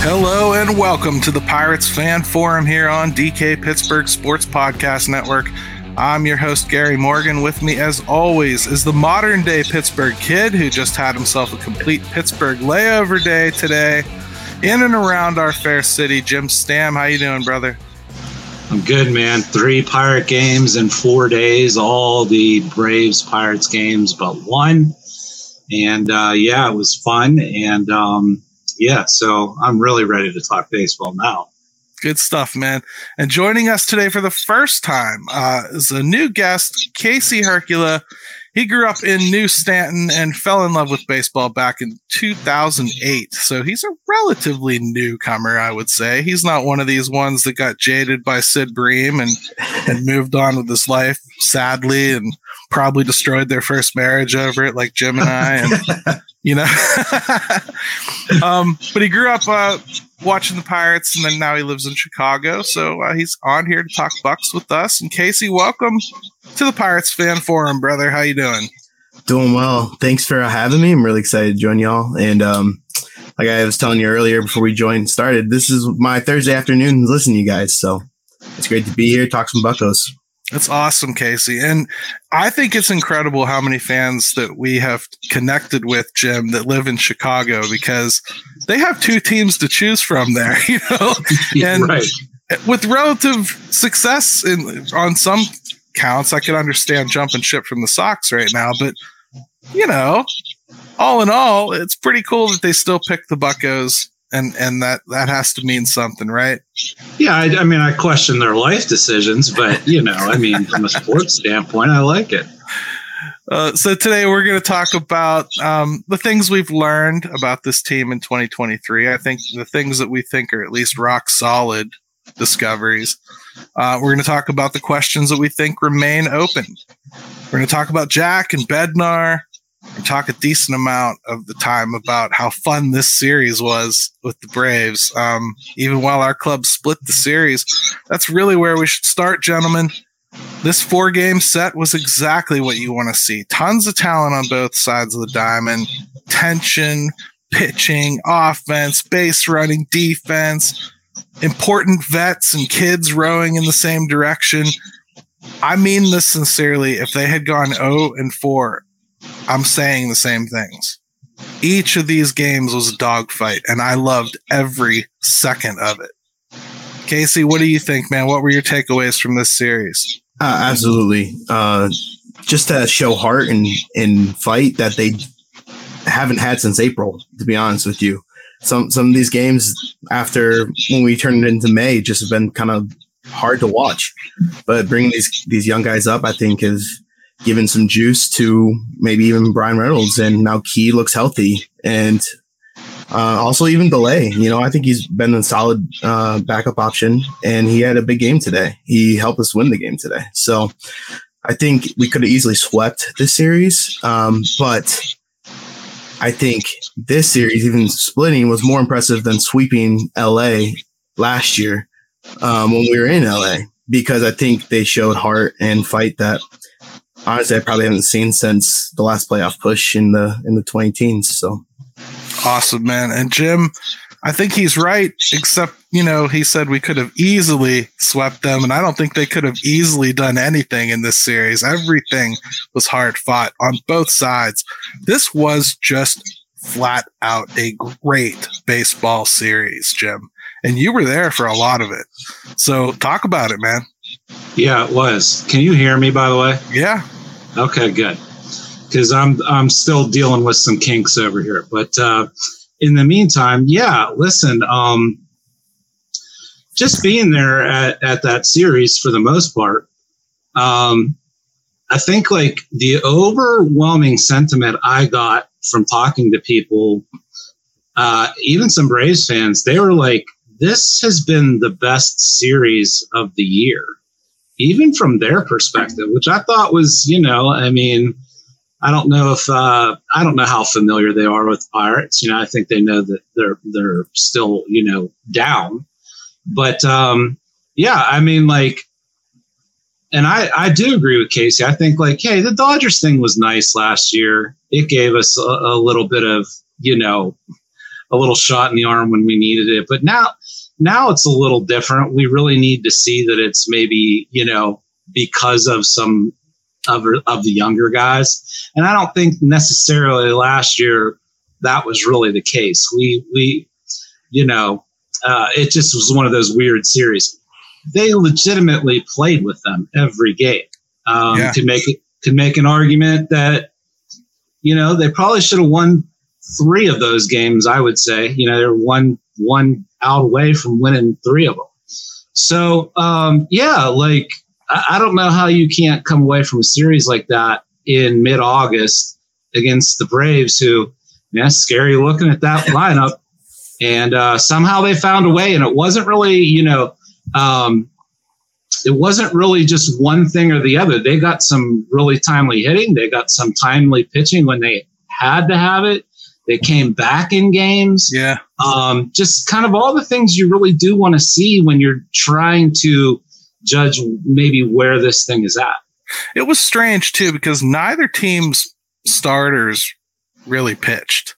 Hello and welcome to the Pirates Fan Forum here on DK Pittsburgh Sports Podcast Network. I'm your host, Gary Morgan. With me, as always, is the modern day Pittsburgh kid who just had himself a complete Pittsburgh layover day today in and around our fair city. Jim Stamm, how you doing, brother? I'm good, man. Three Pirate games in four days, all the Braves Pirates games but one. And uh, yeah, it was fun. And um, yeah, so I'm really ready to talk baseball now. Good stuff, man. And joining us today for the first time uh, is a new guest, Casey Hercula. He grew up in New Stanton and fell in love with baseball back in 2008. So he's a relatively newcomer, I would say. He's not one of these ones that got jaded by Sid Bream and, and moved on with his life, sadly, and probably destroyed their first marriage over it, like Jim and I. And, you know, um, but he grew up uh, watching the Pirates, and then now he lives in Chicago. So uh, he's on here to talk Bucs with us. And Casey, welcome to the Pirates Fan Forum, brother. How you doing? Doing well. Thanks for having me. I'm really excited to join y'all. And um, like I was telling you earlier before we joined started, this is my Thursday afternoon listening to you guys. So it's great to be here, talk some Buckos. That's awesome, Casey. And I think it's incredible how many fans that we have connected with, Jim, that live in Chicago because they have two teams to choose from there, you know? And right. with relative success in on some counts, I can understand jumping ship from the Sox right now, but you know, all in all, it's pretty cool that they still pick the Buckos and and that that has to mean something, right? Yeah, I, I mean, I question their life decisions, but you know, I mean, from a sports standpoint, I like it. Uh, so today we're going to talk about um, the things we've learned about this team in 2023. I think the things that we think are at least rock solid discoveries. Uh, we're going to talk about the questions that we think remain open. We're going to talk about Jack and Bednar and talk a decent amount of the time about how fun this series was with the Braves. Um, even while our club split the series, that's really where we should start, gentlemen. This four game set was exactly what you want to see. Tons of talent on both sides of the diamond, tension, pitching, offense, base running, defense, important vets and kids rowing in the same direction. I mean this sincerely. If they had gone 0 and 4, I'm saying the same things. Each of these games was a dogfight, and I loved every second of it. Casey, what do you think, man? What were your takeaways from this series? Uh, absolutely. Uh, just to show heart and, and fight that they haven't had since April, to be honest with you. Some some of these games after when we turned it into May just have been kind of hard to watch. But bringing these these young guys up, I think, is given some juice to maybe even Bryan Reynolds, and now Key looks healthy, and uh, also even Delay. You know, I think he's been a solid uh, backup option, and he had a big game today. He helped us win the game today, so I think we could have easily swept this series, um, but. I think this series, even splitting, was more impressive than sweeping LA last year um, when we were in LA because I think they showed heart and fight that honestly I probably haven't seen since the last playoff push in the in the 20 teens. So awesome, man. And Jim, I think he's right, except, you know, he said we could have easily swept them, and I don't think they could have easily done anything in this series. Everything was hard fought on both sides. This was just flat out a great baseball series, Jim. And you were there for a lot of it. So talk about it, man. Yeah, it was. Can you hear me by the way? Yeah. Okay, good. Because I'm I'm still dealing with some kinks over here. But uh, in the meantime, yeah, listen, um, just being there at, at that series for the most part, um, I think like the overwhelming sentiment I got from talking to people, uh, even some Braves fans, they were like, this has been the best series of the year even from their perspective, which I thought was, you know, I mean, I don't know if uh, I don't know how familiar they are with pirates. You know, I think they know that they're they're still, you know, down. But um, yeah, I mean, like, and I, I do agree with Casey. I think like, hey, the Dodgers thing was nice last year. It gave us a, a little bit of, you know, a little shot in the arm when we needed it. But now, now it's a little different. We really need to see that it's maybe, you know, because of some of, of the younger guys. And I don't think necessarily last year that was really the case. We, we, you know, uh, it just was one of those weird series they legitimately played with them every game. Um, yeah. Could make could make an argument that you know they probably should have won three of those games. I would say you know they're one one out away from winning three of them. So um, yeah, like I, I don't know how you can't come away from a series like that in mid August against the Braves, who yeah, scary looking at that lineup. And uh, somehow they found a way, and it wasn't really, you know, um, it wasn't really just one thing or the other. They got some really timely hitting. They got some timely pitching when they had to have it. They came back in games. Yeah. Um, just kind of all the things you really do want to see when you're trying to judge maybe where this thing is at. It was strange too because neither team's starters really pitched.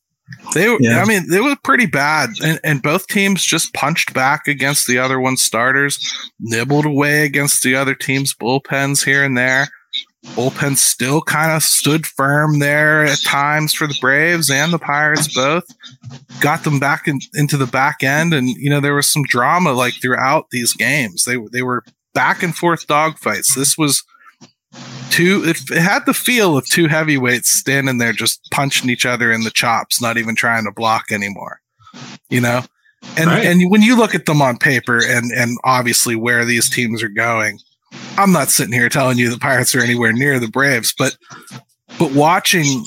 They, yeah. I mean, it was pretty bad, and, and both teams just punched back against the other one's starters, nibbled away against the other team's bullpens here and there. Bullpen still kind of stood firm there at times for the Braves and the Pirates both. Got them back in, into the back end, and you know there was some drama like throughout these games. They they were back and forth dogfights. This was two it, it, had the feel of two heavyweights standing there just punching each other in the chops not even trying to block anymore you know and right. and when you look at them on paper and and obviously where these teams are going i'm not sitting here telling you the pirates are anywhere near the braves but but watching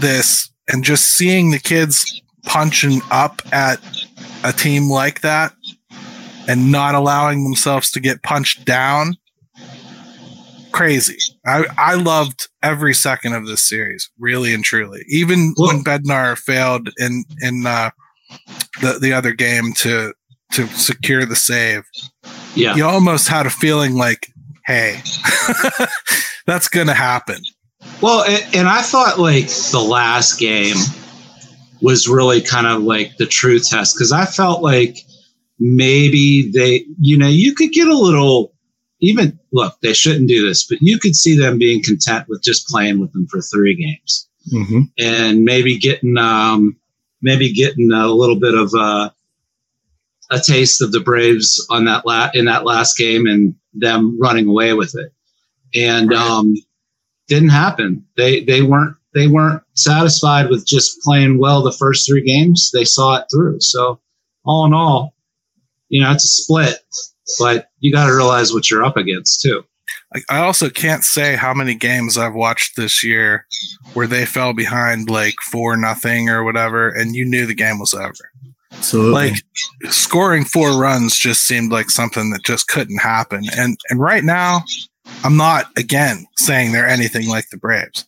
this and just seeing the kids punching up at a team like that and not allowing themselves to get punched down crazy. I, I loved every second of this series, really and truly. Even when Bednar failed in in uh, the the other game to to secure the save, yeah, you almost had a feeling like, hey, that's gonna happen. Well, and, and I thought like the last game was really kind of like the true test because I felt like maybe they, you know, you could get a little even look, they shouldn't do this, but you could see them being content with just playing with them for three games mm-hmm. and maybe getting, um, maybe getting a little bit of uh, a taste of the Braves on that la- in that last game and them running away with it. And um, didn't happen. They they weren't they weren't satisfied with just playing well the first three games. They saw it through. So all in all, you know, it's a split but you got to realize what you're up against too. I also can't say how many games I've watched this year where they fell behind like four nothing or whatever, and you knew the game was over. So Like scoring four runs just seemed like something that just couldn't happen. And and right now, I'm not again saying they're anything like the Braves,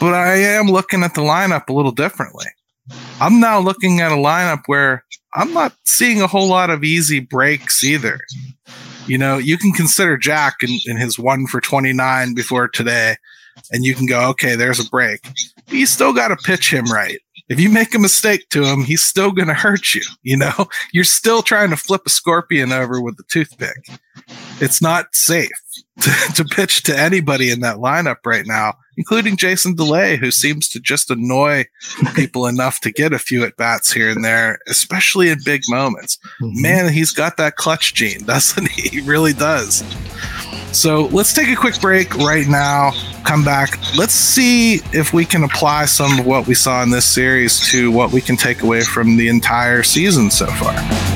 but I am looking at the lineup a little differently. I'm now looking at a lineup where I'm not seeing a whole lot of easy breaks either. You know, you can consider Jack in, in his one for 29 before today, and you can go, okay, there's a break. But you still got to pitch him right. If you make a mistake to him, he's still going to hurt you. You know, you're still trying to flip a scorpion over with a toothpick. It's not safe to, to pitch to anybody in that lineup right now including Jason Delay, who seems to just annoy people enough to get a few at bats here and there, especially in big moments. Mm-hmm. Man, he's got that clutch gene, doesn't he? He really does. So let's take a quick break right now. Come back. Let's see if we can apply some of what we saw in this series to what we can take away from the entire season so far.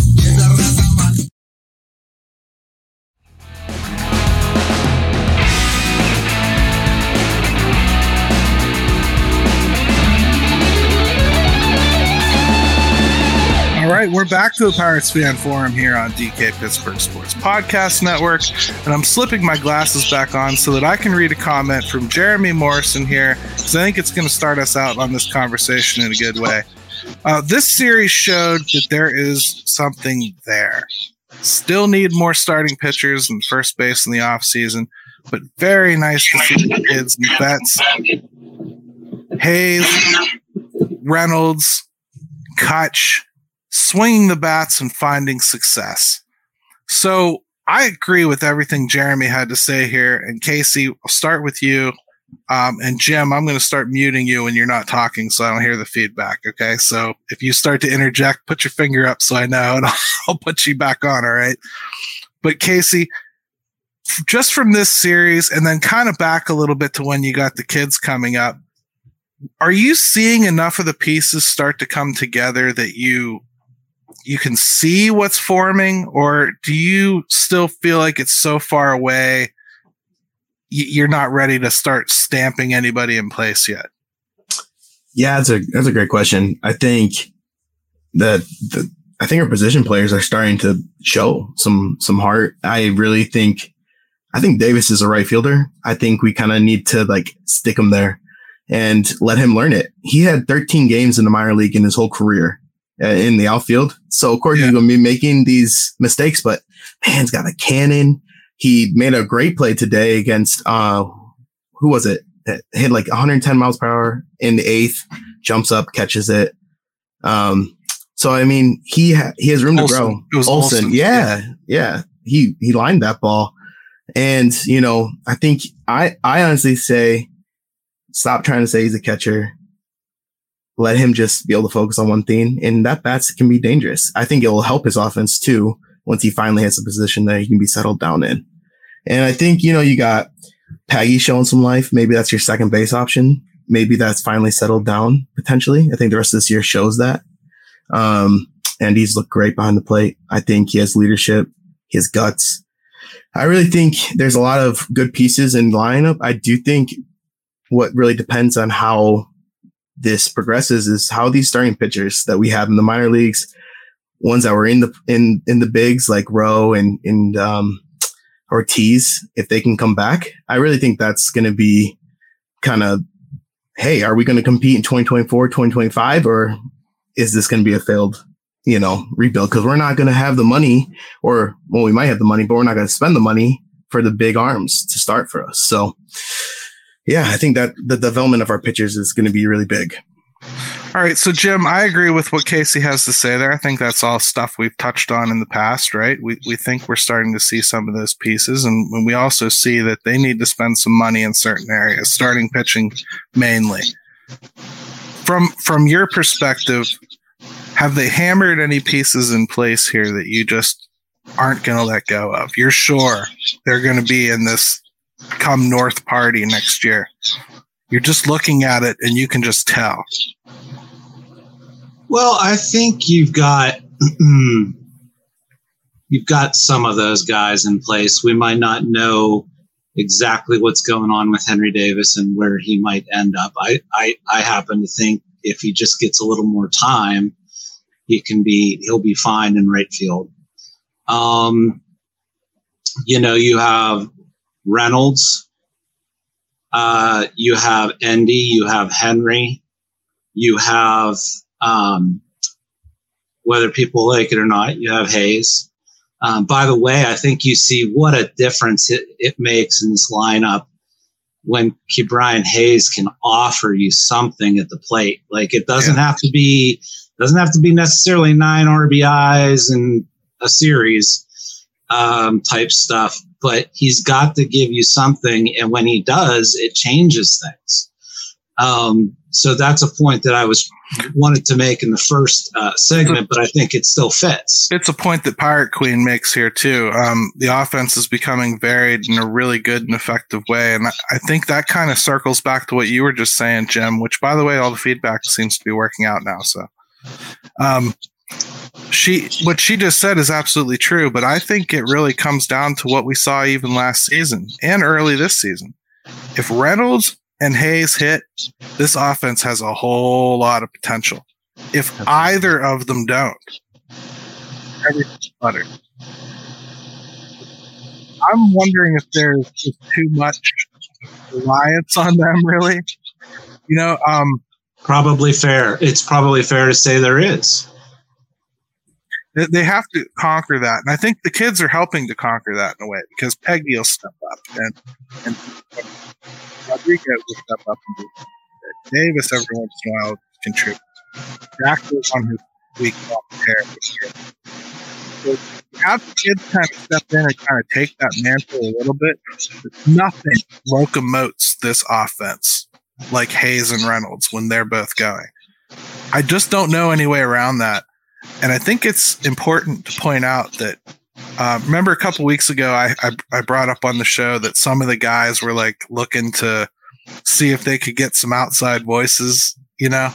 Right, we're back to the Pirates Fan Forum here on DK Pittsburgh Sports Podcast Network, and I'm slipping my glasses back on so that I can read a comment from Jeremy Morrison here, because I think it's going to start us out on this conversation in a good way. Uh, this series showed that there is something there. Still need more starting pitchers and first base in the offseason, but very nice to see the kids and vets. Hayes, Reynolds, Kutch, swinging the bats and finding success. So I agree with everything Jeremy had to say here. And Casey, I'll start with you. Um, and Jim, I'm going to start muting you when you're not talking so I don't hear the feedback. Okay. So if you start to interject, put your finger up so I know and I'll, I'll put you back on. All right. But Casey, just from this series and then kind of back a little bit to when you got the kids coming up, are you seeing enough of the pieces start to come together that you you can see what's forming or do you still feel like it's so far away you're not ready to start stamping anybody in place yet? Yeah that's a that's a great question. I think that the i think our position players are starting to show some some heart. I really think i think davis is a right fielder. I think we kind of need to like stick him there and let him learn it. He had 13 games in the minor league in his whole career in the outfield. So of course yeah. he's going to be making these mistakes, but man's got a cannon. He made a great play today against, uh, who was it? it hit like 110 miles per hour in the eighth, jumps up, catches it. Um, so I mean, he ha- he has room Olson. to grow. It was Olson, Olson. Yeah, yeah, yeah. He he lined that ball, and you know, I think I I honestly say, stop trying to say he's a catcher let him just be able to focus on one thing. And that bats can be dangerous. I think it will help his offense too once he finally has a position that he can be settled down in. And I think, you know, you got Peggy showing some life. Maybe that's your second base option. Maybe that's finally settled down potentially. I think the rest of this year shows that. Um, and he's looked great behind the plate. I think he has leadership, has guts. I really think there's a lot of good pieces in lineup. I do think what really depends on how this progresses is how these starting pitchers that we have in the minor leagues, ones that were in the in in the bigs like Rowe and and um, Ortiz, if they can come back, I really think that's going to be kind of, hey, are we going to compete in 2024, 2025, or is this going to be a failed, you know, rebuild? Because we're not going to have the money, or well, we might have the money, but we're not going to spend the money for the big arms to start for us. So yeah, I think that the development of our pitchers is going to be really big. All right, so Jim, I agree with what Casey has to say there. I think that's all stuff we've touched on in the past, right? We we think we're starting to see some of those pieces, and we also see that they need to spend some money in certain areas, starting pitching mainly. From from your perspective, have they hammered any pieces in place here that you just aren't going to let go of? You're sure they're going to be in this come North Party next year. You're just looking at it and you can just tell. Well, I think you've got you've got some of those guys in place. We might not know exactly what's going on with Henry Davis and where he might end up. I, I, I happen to think if he just gets a little more time, he can be he'll be fine in right field. Um, you know, you have Reynolds. Uh, you have Endy. You have Henry. You have, um, whether people like it or not, you have Hayes. Um, by the way, I think you see what a difference it, it makes in this lineup when Ke'Bryan Hayes can offer you something at the plate. Like it doesn't yeah. have to be doesn't have to be necessarily nine RBIs and a series um, type stuff, but he's got to give you something. And when he does, it changes things. Um, so that's a point that I was wanted to make in the first uh, segment, but I think it still fits. It's a point that Pirate Queen makes here too. Um, the offense is becoming varied in a really good and effective way, and I think that kind of circles back to what you were just saying, Jim. Which, by the way, all the feedback seems to be working out now. So, um, she what she just said is absolutely true, but I think it really comes down to what we saw even last season and early this season. If Reynolds and Hayes hit, this offense has a whole lot of potential. If either of them don't, everything's better. I'm wondering if there's just too much reliance on them, really. You know, um, probably fair. It's probably fair to say there is. They have to conquer that, and I think the kids are helping to conquer that in a way because Peggy will step up and and Rodriguez will step up and. Davis every once in a while contribute. Jack was on his week off pair So have the kids kind of step in and kind of take that mantle a little bit. Nothing locomotes this offense like Hayes and Reynolds when they're both going. I just don't know any way around that. And I think it's important to point out that uh, remember a couple weeks ago, I, I, I brought up on the show that some of the guys were like looking to see if they could get some outside voices, you know.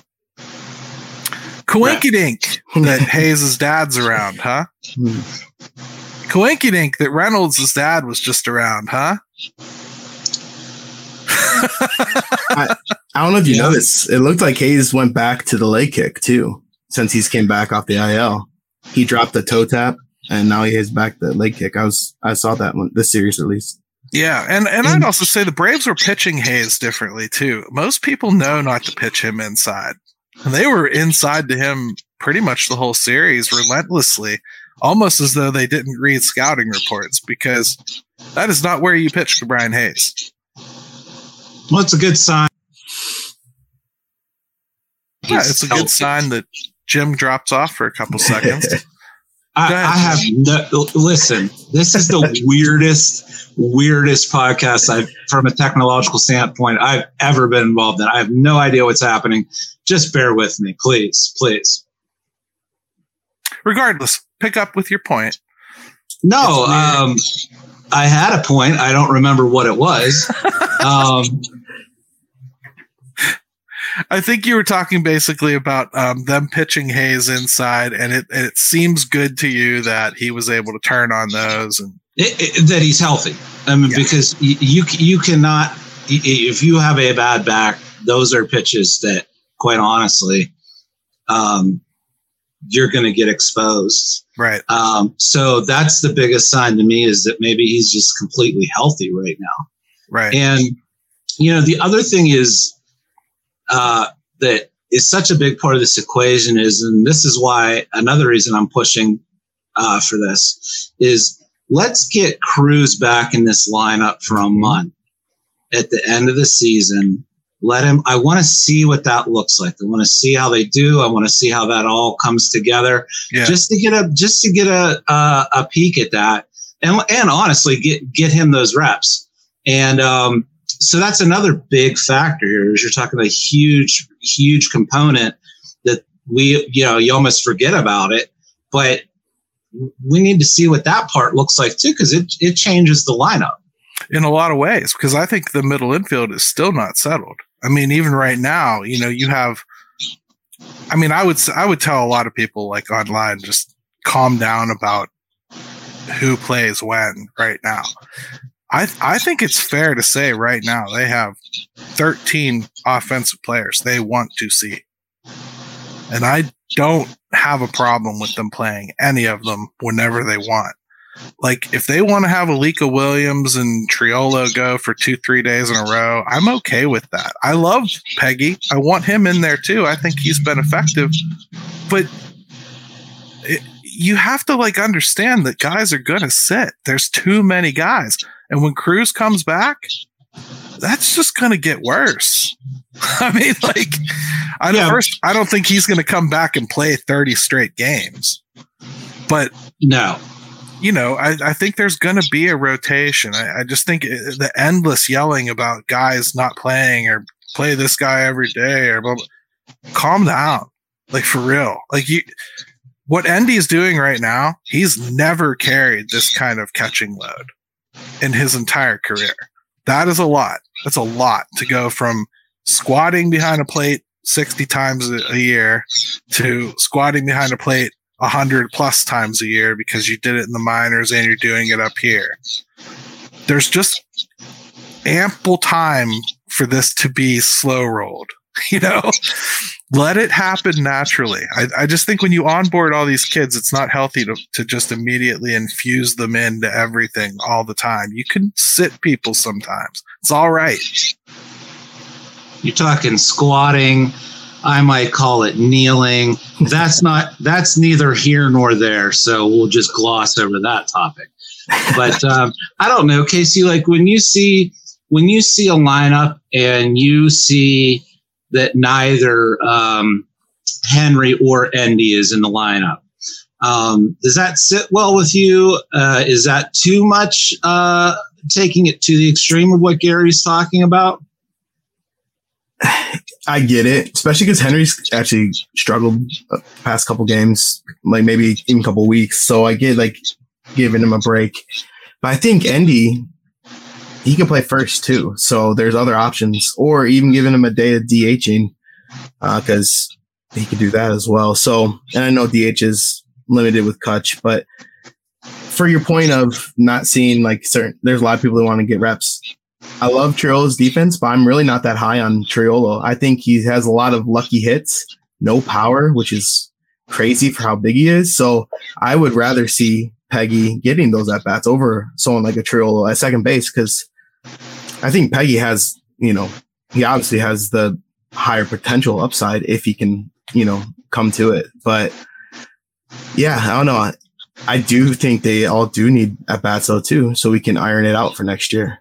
Coinkydink that Hayes's dad's around, huh? Coinkydink that Reynolds' dad was just around, huh? I, I don't know if you noticed. It looked like Hayes went back to the leg kick too since he's came back off the IL. He dropped the toe tap and now he has back the leg kick. I was I saw that one this series at least. Yeah, and and I'd also say the Braves were pitching Hayes differently too. Most people know not to pitch him inside. And they were inside to him pretty much the whole series relentlessly, almost as though they didn't read scouting reports because that is not where you pitch to Brian Hayes. Well, it's a good sign. Yeah, it's a good sign that Jim drops off for a couple seconds. I, I, have no listen. This is the weirdest, weirdest podcast I've, from a technological standpoint, I've ever been involved in. I have no idea what's happening. Just bear with me, please, please. Regardless, pick up with your point. No, um, I had a point. I don't remember what it was. um, I think you were talking basically about um, them pitching Hayes inside, and it it seems good to you that he was able to turn on those and it, it, that he's healthy. I mean, yeah. because you you cannot if you have a bad back, those are pitches that, quite honestly, um, you're going to get exposed. Right. Um, so that's the biggest sign to me is that maybe he's just completely healthy right now. Right. And you know, the other thing is uh, that is such a big part of this equation is, and this is why another reason I'm pushing uh, for this is let's get Cruz back in this lineup for a month at the end of the season. Let him. I want to see what that looks like. I want to see how they do. I want to see how that all comes together. Yeah. Just to get a just to get a, a a peek at that, and and honestly get get him those reps. And um, so that's another big factor here is you're talking a huge huge component that we you know you almost forget about it. But we need to see what that part looks like too because it, it changes the lineup. In a lot of ways because i think the middle infield is still not settled. I mean even right now you know you have i mean i would i would tell a lot of people like online just calm down about who plays when right now I I think it's fair to say right now they have 13 offensive players they want to see. And I don't have a problem with them playing any of them whenever they want. Like if they want to have Alika Williams and Triolo go for two, three days in a row, I'm okay with that. I love Peggy. I want him in there too. I think he's been effective. But you have to like understand that guys are to sit. There's too many guys. And when Cruz comes back, that's just to get worse. I mean, like, I yeah. first, I don't think he's to come back and play 30 straight games. But no, you know, I, I think there's going to be a rotation. I, I just think uh, the endless yelling about guys not playing or play this guy every day or blah, blah. calm down. Like for real. Like you what Endy is doing right now, he's never carried this kind of catching load in his entire career. That is a lot. That's a lot to go from squatting behind a plate 60 times a year to squatting behind a plate 100 plus times a year because you did it in the minors and you're doing it up here. There's just ample time for this to be slow rolled. You know, let it happen naturally. I, I, just think when you onboard all these kids, it's not healthy to, to just immediately infuse them into everything all the time. You can sit people sometimes. It's all right. You're talking squatting. I might call it kneeling. That's not, that's neither here nor there. So we'll just gloss over that topic. But um, I don't know, Casey, like when you see, when you see a lineup and you see that neither um, Henry or Endy is in the lineup. Um, does that sit well with you? Uh, is that too much uh, taking it to the extreme of what Gary's talking about? I get it, especially because Henry's actually struggled the past couple games, like maybe even couple weeks. So I get like giving him a break. But I think Endy he can play first too. So there's other options, or even giving him a day of DHing because uh, he could do that as well. So, and I know DH is limited with Kutch, but for your point of not seeing like certain, there's a lot of people that want to get reps. I love Triolo's defense, but I'm really not that high on Triolo. I think he has a lot of lucky hits, no power, which is crazy for how big he is. So I would rather see Peggy getting those at bats over someone like a Triolo at second base because I think Peggy has, you know, he obviously has the higher potential upside if he can, you know, come to it. But yeah, I don't know. I do think they all do need at bats though too, so we can iron it out for next year.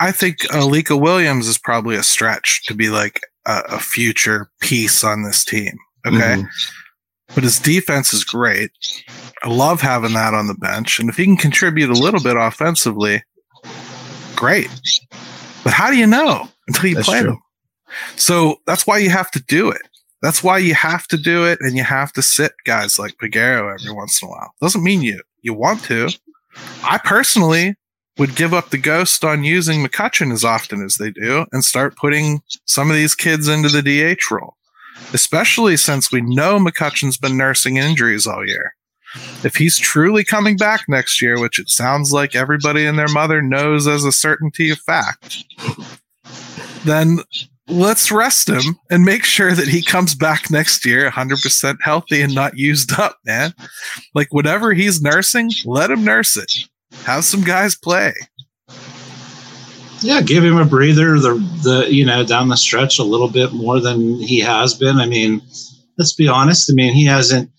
I think Alika Williams is probably a stretch to be like a, a future piece on this team. Okay. Mm-hmm. But his defense is great. I love having that on the bench. And if he can contribute a little bit offensively, great. But how do you know until you that's play true. them? So that's why you have to do it. That's why you have to do it, and you have to sit guys like Peguero every once in a while. Doesn't mean you you want to. I personally would give up the ghost on using McCutchen as often as they do, and start putting some of these kids into the DH role, especially since we know McCutchen's been nursing injuries all year if he's truly coming back next year, which it sounds like everybody and their mother knows as a certainty of fact, then let's rest him and make sure that he comes back next year 100% healthy and not used up, man. Like whatever he's nursing, let him nurse it. Have some guys play. Yeah, give him a breather. The the you know down the stretch a little bit more than he has been. I mean, let's be honest. I mean, he hasn't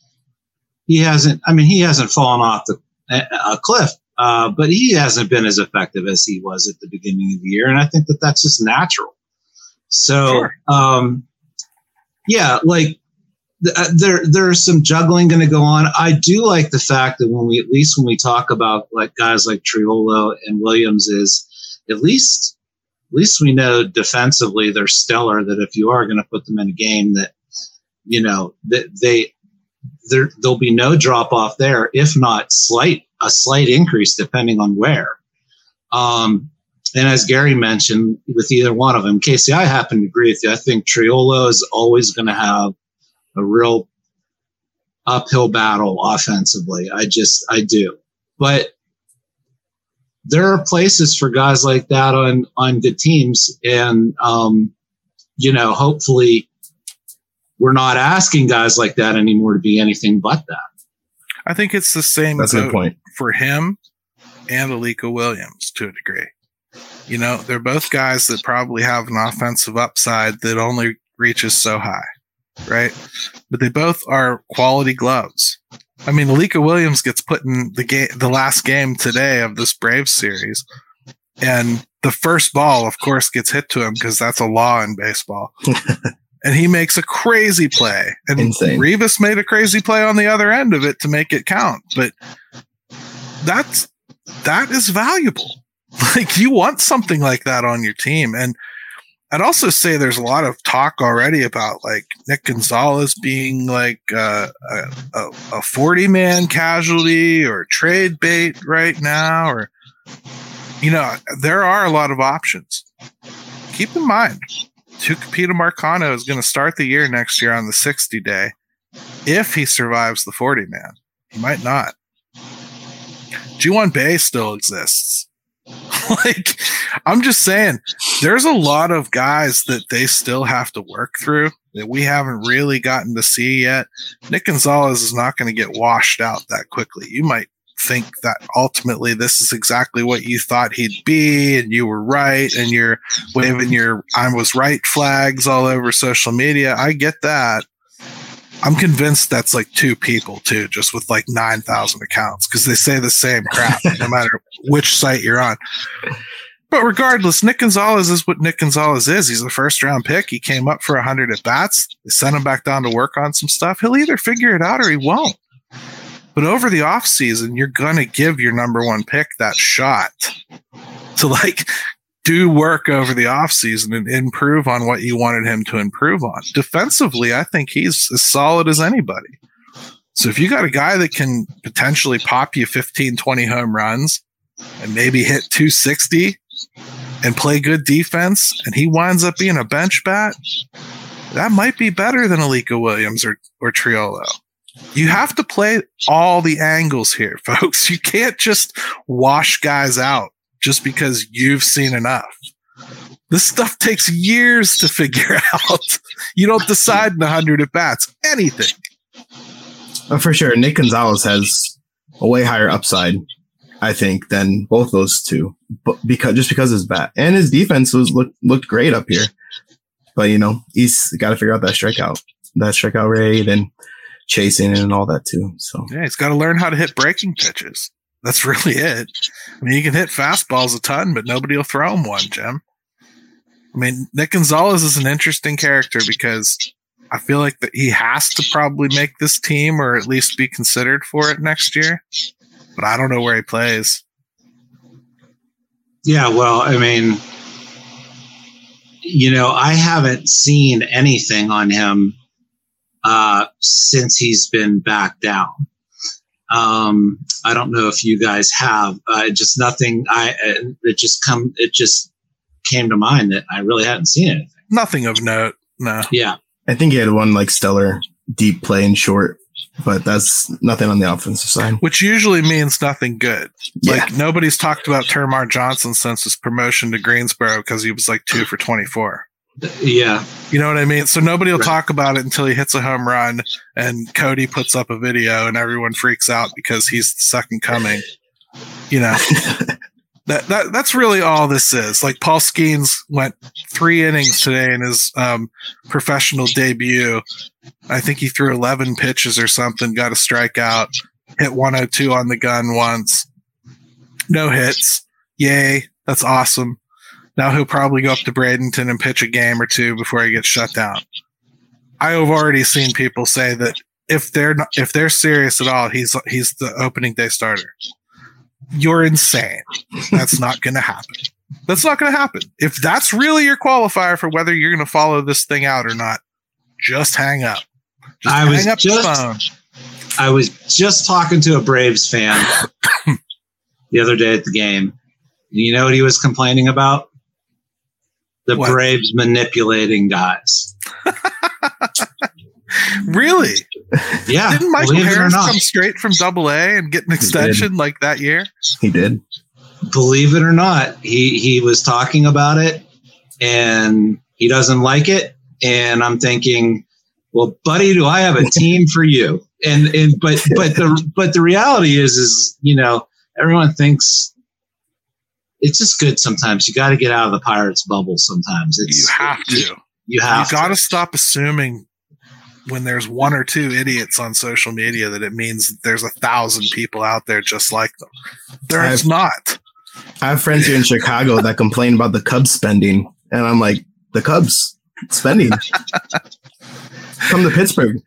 he hasn't. I mean, he hasn't fallen off the a cliff, uh, but he hasn't been as effective as he was at the beginning of the year, and I think that that's just natural. So, sure. um, yeah, like th- uh, there there's some juggling going to go on. I do like the fact that when we at least when we talk about like guys like Triolo and Williams is at least at least we know defensively they're stellar. That if you are going to put them in a game, that you know that they there there'll be no drop off there, if not slight a slight increase depending on where. Um, and as Gary mentioned, with either one of them, Casey, I happen to agree with you. I think Triolo is always going to have a real uphill battle offensively. I just I do, but there are places for guys like that on on good teams, and um, you know, hopefully we're not asking guys like that anymore to be anything but that. I think it's the same That's a good point. for him and Alika Williams to a degree. You know, they're both guys that probably have an offensive upside that only reaches so high, right? But they both are quality gloves. I mean, Alika Williams gets put in the game, the last game today of this Braves series, and the first ball, of course, gets hit to him because that's a law in baseball. and he makes a crazy play. And Insane. Rivas made a crazy play on the other end of it to make it count. But that's that is valuable. Like you want something like that on your team. And I'd also say there's a lot of talk already about like Nick Gonzalez being like uh, a, a 40 man casualty or trade bait right now, or, you know, there are a lot of options. Keep in mind, Tucupita Marcano is going to start the year next year on the 60 day if he survives the 40 man. He might not. Ji-hwan Bae still exists. like, I'm just saying, there's a lot of guys that they still have to work through that we haven't really gotten to see yet. Nick Gonzalez is not going to get washed out that quickly. You might think that ultimately this is exactly what you thought he'd be and you were right and you're waving your I was right flags all over social media. I get that. I'm convinced that's like two people too, just with like 9,000 accounts because they say the same crap no matter which site you're on. But regardless, Nick Gonzalez is what Nick Gonzalez is. He's a first round pick. He came up for 100 at bats. They sent him back down to work on some stuff. He'll either figure it out or he won't. But over the offseason, you're going to give your number one pick that shot to like do work over the offseason and improve on what you wanted him to improve on. Defensively, I think he's as solid as anybody. So if you got a guy that can potentially pop you 15, 20 home runs and maybe hit 260 and play good defense and he winds up being a bench bat, that might be better than Alika Williams or, or Triolo. You have to play all the angles here, folks. You can't just wash guys out just because you've seen enough. This stuff takes years to figure out. You don't decide in a hundred at bats anything. Uh, for sure, Nick Gonzalez has a way higher upside, I think, than both those two. But because just because his bat and his defense was looked looked great up here, but you know he's got to figure out that strikeout, that strikeout rate, and chasing and all that too. So yeah, he's got to learn how to hit breaking pitches. That's really it. I mean, you can hit fastballs a ton, but nobody will throw him one, Jim. I mean, Nick Gonzalez is an interesting character because I feel like that he has to probably make this team or at least be considered for it next year. But I don't know where he plays. Yeah, well, I mean, you know, I haven't seen anything on him uh, since he's been back down. Um, I don't know if you guys have. Uh, just nothing. I it just come. It just came to mind that I really hadn't seen anything. Nothing of note. No. Yeah. I think he had one like stellar deep play in short, but that's nothing on the offensive side. Which usually means nothing good. Yeah. Like nobody's talked about Termarr Johnson since his promotion to Greensboro because he was like two for twenty four. Yeah. You know what I mean? So nobody will Right. talk about it until he hits a home run and Cody puts up a video and everyone freaks out because he's the second coming. You know. that, that that's really all this is. Like Paul Skenes went three innings today in his um, professional debut. I think he threw 11 pitches or something, got a strikeout, hit 102 on the gun once. No hits. Yay. That's awesome. Now he'll probably go up to Bradenton and pitch a game or two before he gets shut down. I have already seen people say that if they're not, if they're serious at all, he's he's the opening day starter. You're insane. That's not going to happen. That's not going to happen. If that's really your qualifier for whether you're going to follow this thing out or not, just hang up. Just I hang was up just- the phone. I was just talking to a Braves fan the other day at the game. You know what he was complaining about? The What? Braves manipulating guys. Really? Yeah. Didn't Michael believe it or Harris come straight from Double A and get an extension like that year? He did. believe it or not, he he was talking about it and he doesn't like it. And I'm thinking, well, buddy, do I have a team for you? And and but but the but the reality is is you know everyone thinks it's just good sometimes. You got to get out of the pirates bubble sometimes. It's You have to. You You have got to to. stop assuming when there's one or two idiots on social media that it means that there's a thousand people out there just like them. There's I've- not. I have friends here in Chicago that complain about the Cubs spending, and I'm like, the Cubs spending. Come to Pittsburgh,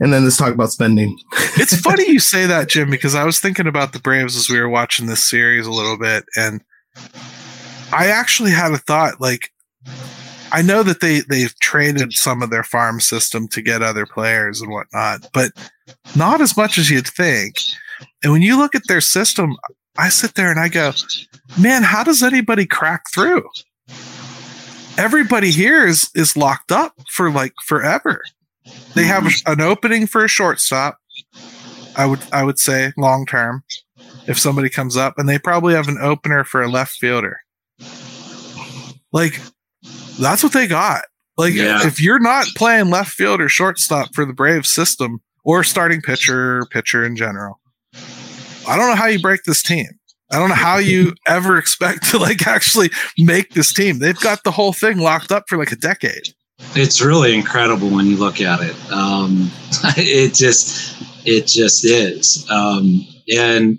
and then let's talk about spending. It's funny you say that, Jim, because I was thinking about the Braves as we were watching this series a little bit, and I actually had a thought like, I know that they they've traded some of their farm system to get other players and whatnot, but not as much as you'd think. And when you look at their system, I sit there and I go, man, how does anybody crack through? Everybody here is is locked up for like forever. They have mm-hmm. an opening for a shortstop. I would I would say long term, if somebody comes up, and they probably have an opener for a left fielder. Like that's what they got. Like Yeah. if you're not playing left field or shortstop for the Braves system or starting pitcher, pitcher in general, I don't know how you break this team. I don't know how you ever expect to like actually make this team. They've got the whole thing locked up for like a decade. It's really incredible when you look at it. Um, it just, it just is. Um, and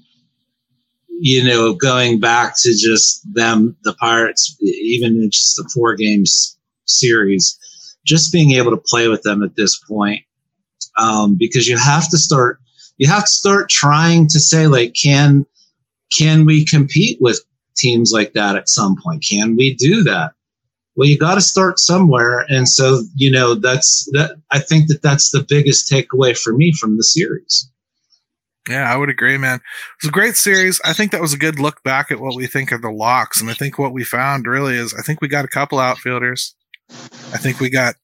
you know, going back to just them, the Pirates, even in just the four games series, just being able to play with them at this point, um, because you have to start, you have to start trying to say like, can, can we compete with teams like that at some point? Can we do that? well you got to start somewhere and so you know that's that i think that that's the biggest takeaway for me from the series Yeah, I would agree, man. It was a great series. I think that was a good look back at what we think of the locks. And I think what we found really is I think we got a couple outfielders. I think we got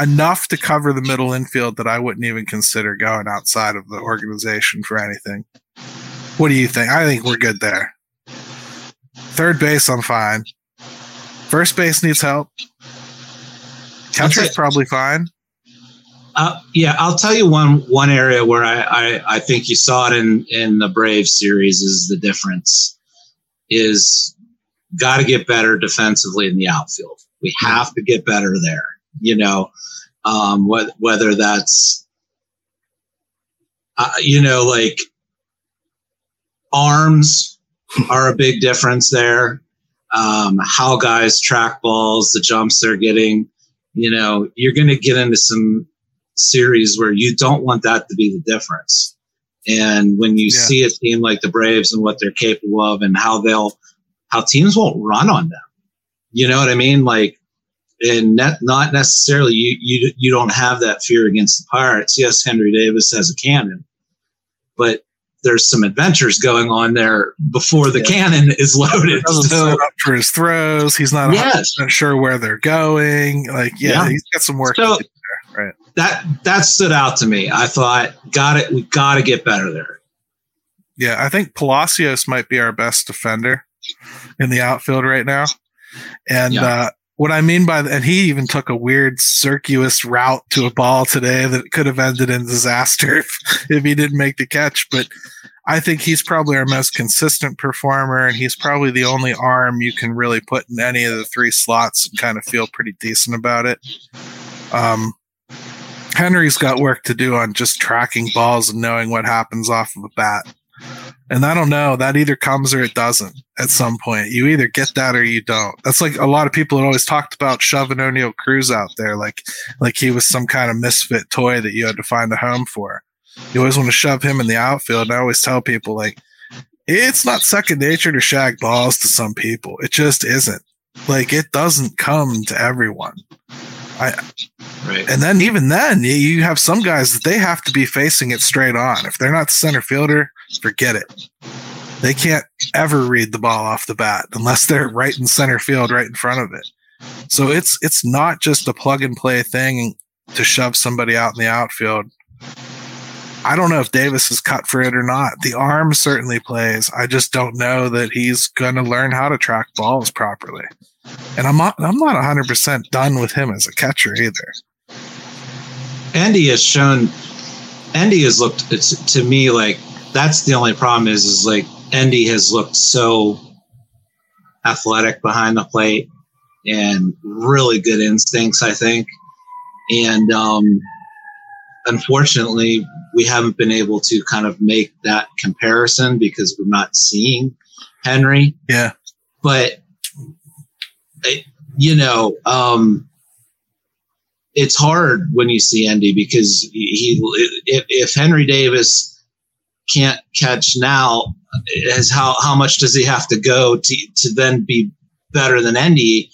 enough to cover the middle infield that I wouldn't even consider going outside of the organization for anything. What do you think? I think we're good there. Third base, I'm fine. First base needs help. Catcher's probably fine. Uh, yeah i'll tell you one one area where I, I i think you saw it in in the brave series is the difference is got to get better defensively in the outfield we have to get better there you know um wh- whether that's uh, you know like arms are a big difference there um, how guys track balls, the jumps they're getting. You know, you're going to get into some series where you don't want that to be the difference. And when you Yeah. see a team like the Braves and what they're capable of and how they'll, how teams won't run on them. You know what I mean? Like, and net, not necessarily you, you, you don't have that fear against the Pirates. Yes, Henry Davis has a cannon, but there's some adventures going on there before the Yeah. cannon is loaded. So, set up for his throws. He's not Yes. sure where they're going. Like, yeah, Yeah. he's got some work So- to do there. Right. that that stood out to me. I thought, got it. We got to get better there. Yeah, I think Palacios might be our best defender in the outfield right now. And Yeah. uh, what I mean by that, and he even took a weird circuitous route to a ball today that could have ended in disaster if, if he didn't make the catch. But I think he's probably our most consistent performer, and he's probably the only arm you can really put in any of the three slots and kind of feel pretty decent about it. Um, Henry's got work to do on just tracking balls and knowing what happens off of a bat. And I don't know, that either comes or it doesn't at some point. You either get that or you don't. That's like a lot of people had always talked about shoving Oneil Cruz out there like like he was some kind of misfit toy that you had to find a home for. You always want to shove him in the outfield. And I always tell people like it's not second nature to shag balls to some people. It just isn't. Like it doesn't come to everyone. Right. And then even then, you- have some guys that they have to be facing it straight on. If they're not the center fielder, forget it. They can't ever read the ball off the bat unless they're right in center field, right in front of it. So it's it's not just a plug and play thing to shove somebody out in the outfield. I don't know if Davis is cut for it or not. The arm certainly plays. I just don't know that he's going to learn how to track balls properly. And I'm not I'm not 100% done with him as a catcher either. Endy has shown. Endy has looked to me like that's the only problem is is like Endy has looked so athletic behind the plate and really good instincts. I think, and um, unfortunately, we haven't been able to kind of make that comparison because we're not seeing Henry. Yeah. but you know, um, it's hard when you see Endy because he, he if, if Henry Davis can't catch now, is how how much does he have to go to to then be better than Endy?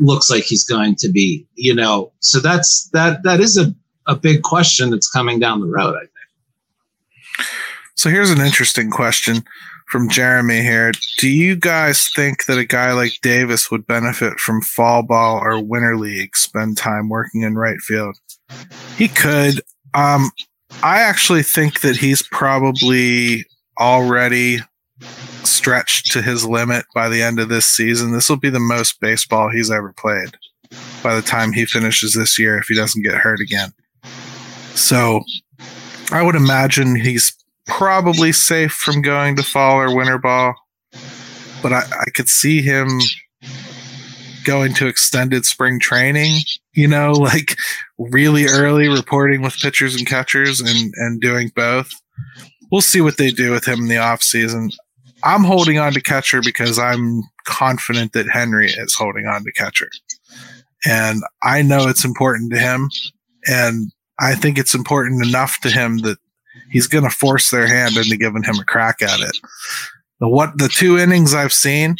looks like he's going to be. You know, so that's that that is a a big question that's coming down the road. I think. So here's an interesting question from Jeremy here. Do you guys think that a guy like Davis would benefit from fall ball or winter league, spend time working in right field? He could. Um, I actually think that he's probably already stretched to his limit by the end of this season. This will be the most baseball he's ever played by the time he finishes this year if he doesn't get hurt again. So I would imagine he's probably safe from going to fall or winter ball, but I, I could see him going to extended spring training, you know, like really early reporting with pitchers and catchers and, and doing both. We'll see what they do with him in the off season. I'm holding on to catcher because I'm confident that Henry is holding on to catcher. And I know it's important to him. And I think it's important enough to him that he's going to force their hand into giving him a crack at it. The what the two innings I've seen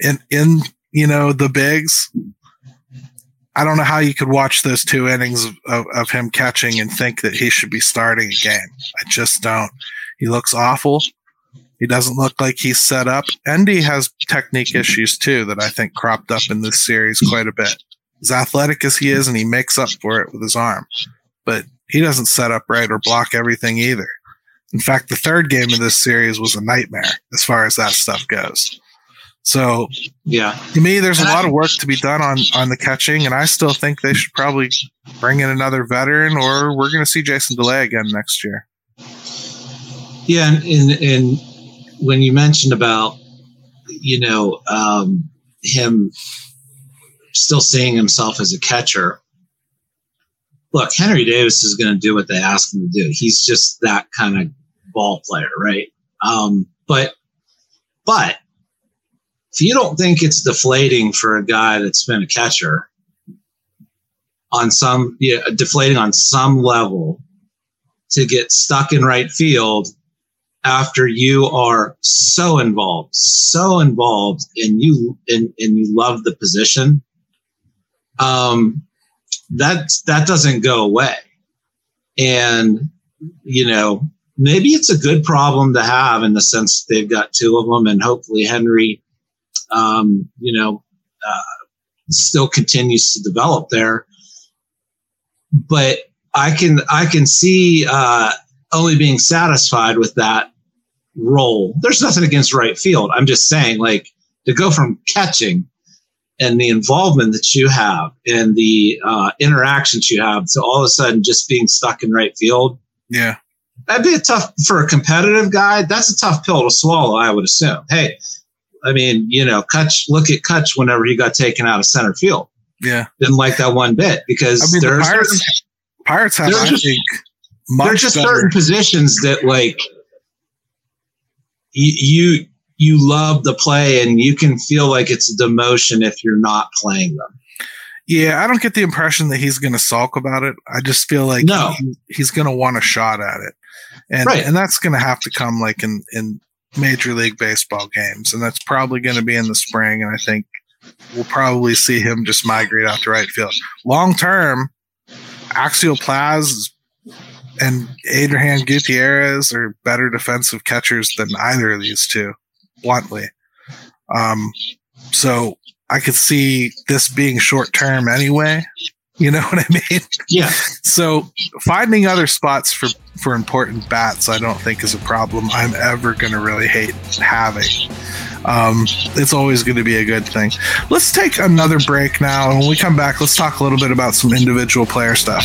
in in you know the bigs, I don't know how you could watch those two innings of, of him catching and think that he should be starting a game. I just don't. He looks awful. He doesn't look like he's set up. Endy has technique issues too that I think cropped up in this series quite a bit. As athletic as he is, and he makes up for it with his arm, but he doesn't set up right or block everything either. In fact, the third game of this series was a nightmare as far as that stuff goes. So, yeah, to me, there's a lot of work to be done on on the catching, and I still think they should probably bring in another veteran, or we're going to see Jason Delay again next year. Yeah, and, and, and when you mentioned about you know um, him still seeing himself as a catcher, look, Henry Davis is going to do what they ask him to do. He's just that kind of ball player, right? Um, but, but if you don't think it's deflating for a guy that's been a catcher on some, yeah, deflating on some level to get stuck in right field after you are so involved, so involved, and you and, and you love the position. Um, that that doesn't go away. And you know, maybe it's a good problem to have in the sense they've got two of them, and hopefully Henry, um, you know, uh, still continues to develop there. But I can I can see uh, only being satisfied with that role. There's nothing against right field. I'm just saying, like to go from catching and the involvement that you have and the uh, interactions you have to all of a sudden just being stuck in right field. Yeah. That'd be a tough for a competitive guy. That's a tough pill to swallow, I would assume. Hey, I mean, you know, Kutch, look at Kutch whenever he got taken out of center field. Yeah. Didn't like that one bit because I mean, there's the Pirates, Pirates have, I just, think, there's just better. certain positions that like you, you you love the play and you can feel like it's a demotion if you're not playing them. Yeah, I don't get the impression that he's going to sulk about it. I just feel like no. he, he's going to want a shot at it. And right. and that's going to have to come like in in major league baseball games and that's probably going to be in the spring and I think we'll probably see him just migrate out to right field. Long term, Axiel Plaz and Adrian Gutierrez are better defensive catchers than either of these two bluntly. Um, so I could see this being short term anyway. You know what I mean? Yeah. So finding other spots for for important bats, I don't think is a problem I'm ever going to really hate having. Um, it's always going to be a good thing. Let's take another break now. When we come back, let's talk a little bit about some individual player stuff.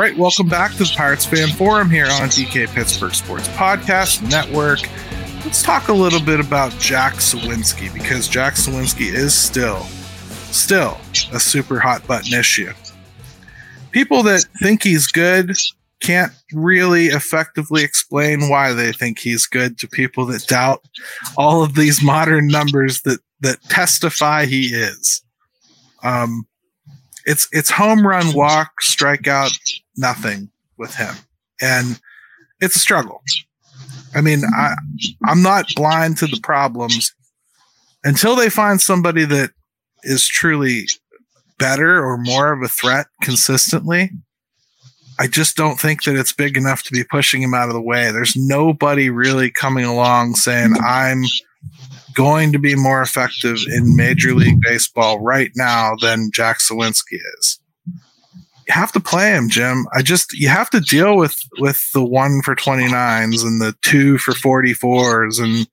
Welcome back to the Pirates Fan Forum here on DK Pittsburgh Sports Podcast Network. Let's talk a little bit about Jack Suwinski because Jack Suwinski is still, still a super hot button issue. People that think he's good can't really effectively explain why they think he's good to people that doubt all of these modern numbers that that testify he is. Um, it's it's home run, walk, strikeout, nothing with him, and it's a struggle. I mean, I I'm not blind to the problems until they find somebody that is truly better or more of a threat consistently. I just don't think that it's big enough to be pushing him out of the way. There's nobody really coming along saying I'm going to be more effective in Major League Baseball right now than Jack Suwinski is. Have to play him, Jim. I just you have to deal with with the one for 29s and the two for 44s and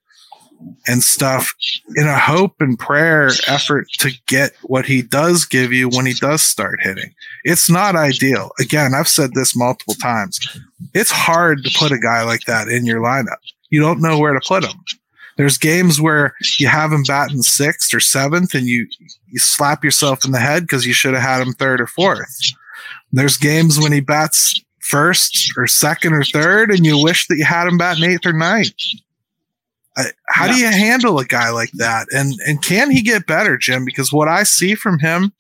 and stuff in a hope and prayer effort to get what he does give you when he does start hitting. It's not ideal. Again, I've said this multiple times. It's hard to put a guy like that in your lineup. You don't know where to put him. There's games where you have him batting sixth or seventh and you you slap yourself in the head because you should have had him third or fourth. There's games when he bats first or second or third and you wish that you had him batting eighth or ninth. how yeah. do you handle a guy like that? And and can he get better, Jim? Because what I see from him,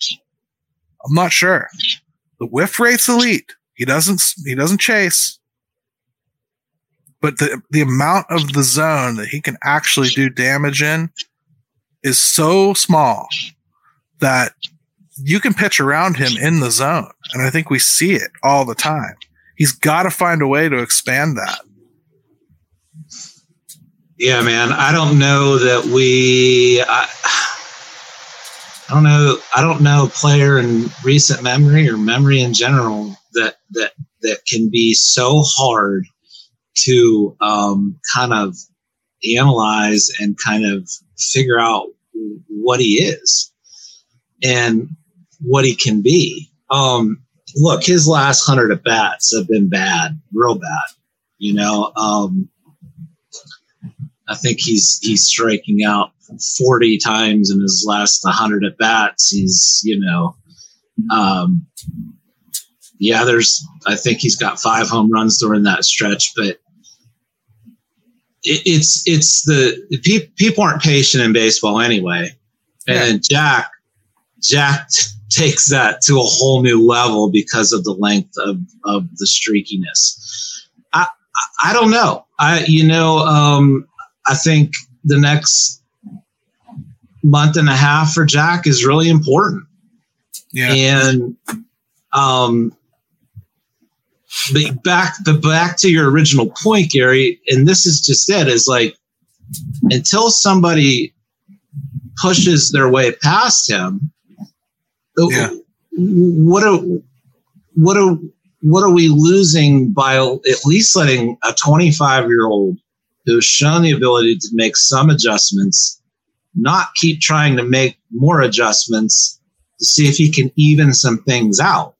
I'm not sure. The whiff rate's elite. He doesn't he doesn't chase but the the amount of the zone that he can actually do damage in is so small that you can pitch around him in the zone and i think we see it all the time. He's got to find a way to expand that. Yeah man i don't know that we I, I don't know i don't know a player in recent memory or memory in general that that that can be so hard to um, kind of analyze and kind of figure out what he is. And what he can be. Um, look, his last hundred at bats have been bad, real bad. You know, um, I think he's he's striking out forty times in his last hundred at bats. He's you know, um, yeah, there's I think he's got five home runs during that stretch, but it, it's it's the pe- people aren't patient in baseball anyway, and yeah. Jack Jack takes that to a whole new level because of the length of of the streakiness. I I, don't know. I you know um, I think the next month and a half for Jack is really important. Yeah. And um, but back but back to your original point gary and this is just it is like until somebody pushes their way past him yeah. what are what are what are we losing by at least letting a 25 year old who's shown the ability to make some adjustments not keep trying to make more adjustments to see if he can even some things out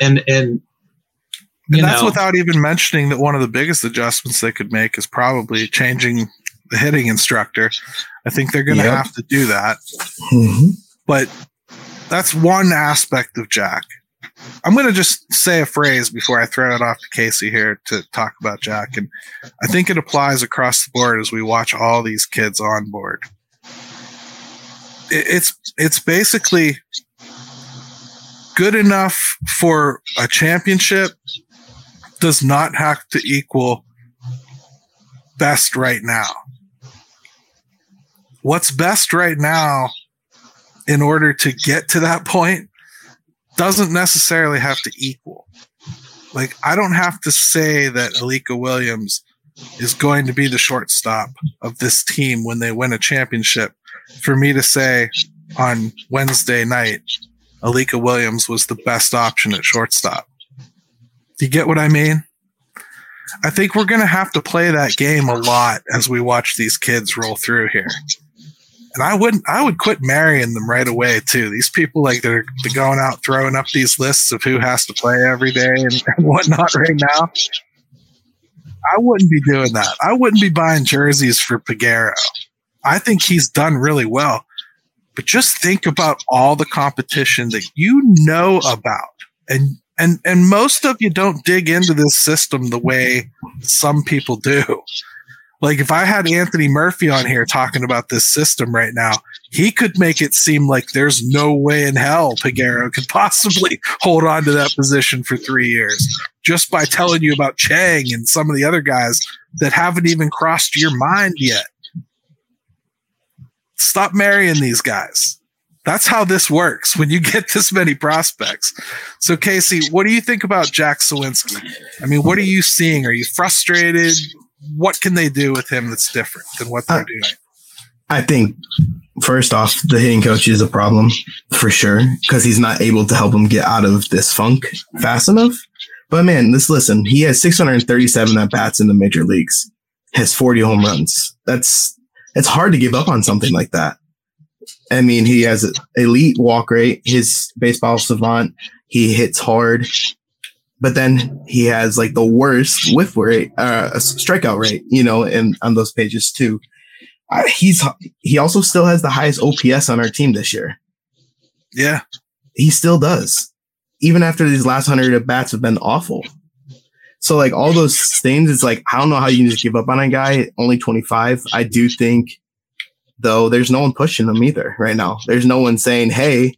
and and and that's know. without even mentioning that one of the biggest adjustments they could make is probably changing the hitting instructor. I think they're going to yep. have to do that. Mm-hmm. But that's one aspect of Jack. I'm going to just say a phrase before I throw it off to Casey here to talk about Jack. And I think it applies across the board as we watch all these kids on board. It's it's basically good enough for a championship does not have to equal best right now. What's best right now in order to get to that point doesn't necessarily have to equal. Like, I don't have to say that Alika Williams is going to be the shortstop of this team when they win a championship for me to say on Wednesday night, Alika Williams was the best option at shortstop. Do you get what I mean? I think we're going to have to play that game a lot as we watch these kids roll through here. And I wouldn't, I would quit marrying them right away too. These people like they're, they're going out throwing up these lists of who has to play every day and, and whatnot right now. I wouldn't be doing that. I wouldn't be buying jerseys for Peguero. I think he's done really well. But just think about all the competition that you know about. And and and most of you don't dig into this system the way some people do. Like if I had Anthony Murphy on here talking about this system right now, he could make it seem like there's no way in hell Peguero could possibly hold on to that position for three years just by telling you about Chang and some of the other guys that haven't even crossed your mind yet. Stop marrying these guys. That's how this works when you get this many prospects. So, Casey, what do you think about Jack Suwinski? I mean, what are you seeing? Are you frustrated? What can they do with him that's different than what they're uh, doing? I think first off, the hitting coach is a problem for sure because he's not able to help him get out of this funk fast enough. But man, let's listen. He has 637 at bats in the major leagues, has 40 home runs. That's it's hard to give up on something like that. I mean, he has an elite walk rate. His baseball savant, he hits hard, but then he has like the worst whiff rate, uh, strikeout rate, you know, and on those pages too. Uh, he's he also still has the highest OPS on our team this year. Yeah, he still does, even after these last hundred at bats have been awful. So like all those things, it's like I don't know how you can just give up on a guy only 25. I do think though there's no one pushing him either right now. There's no one saying, "Hey,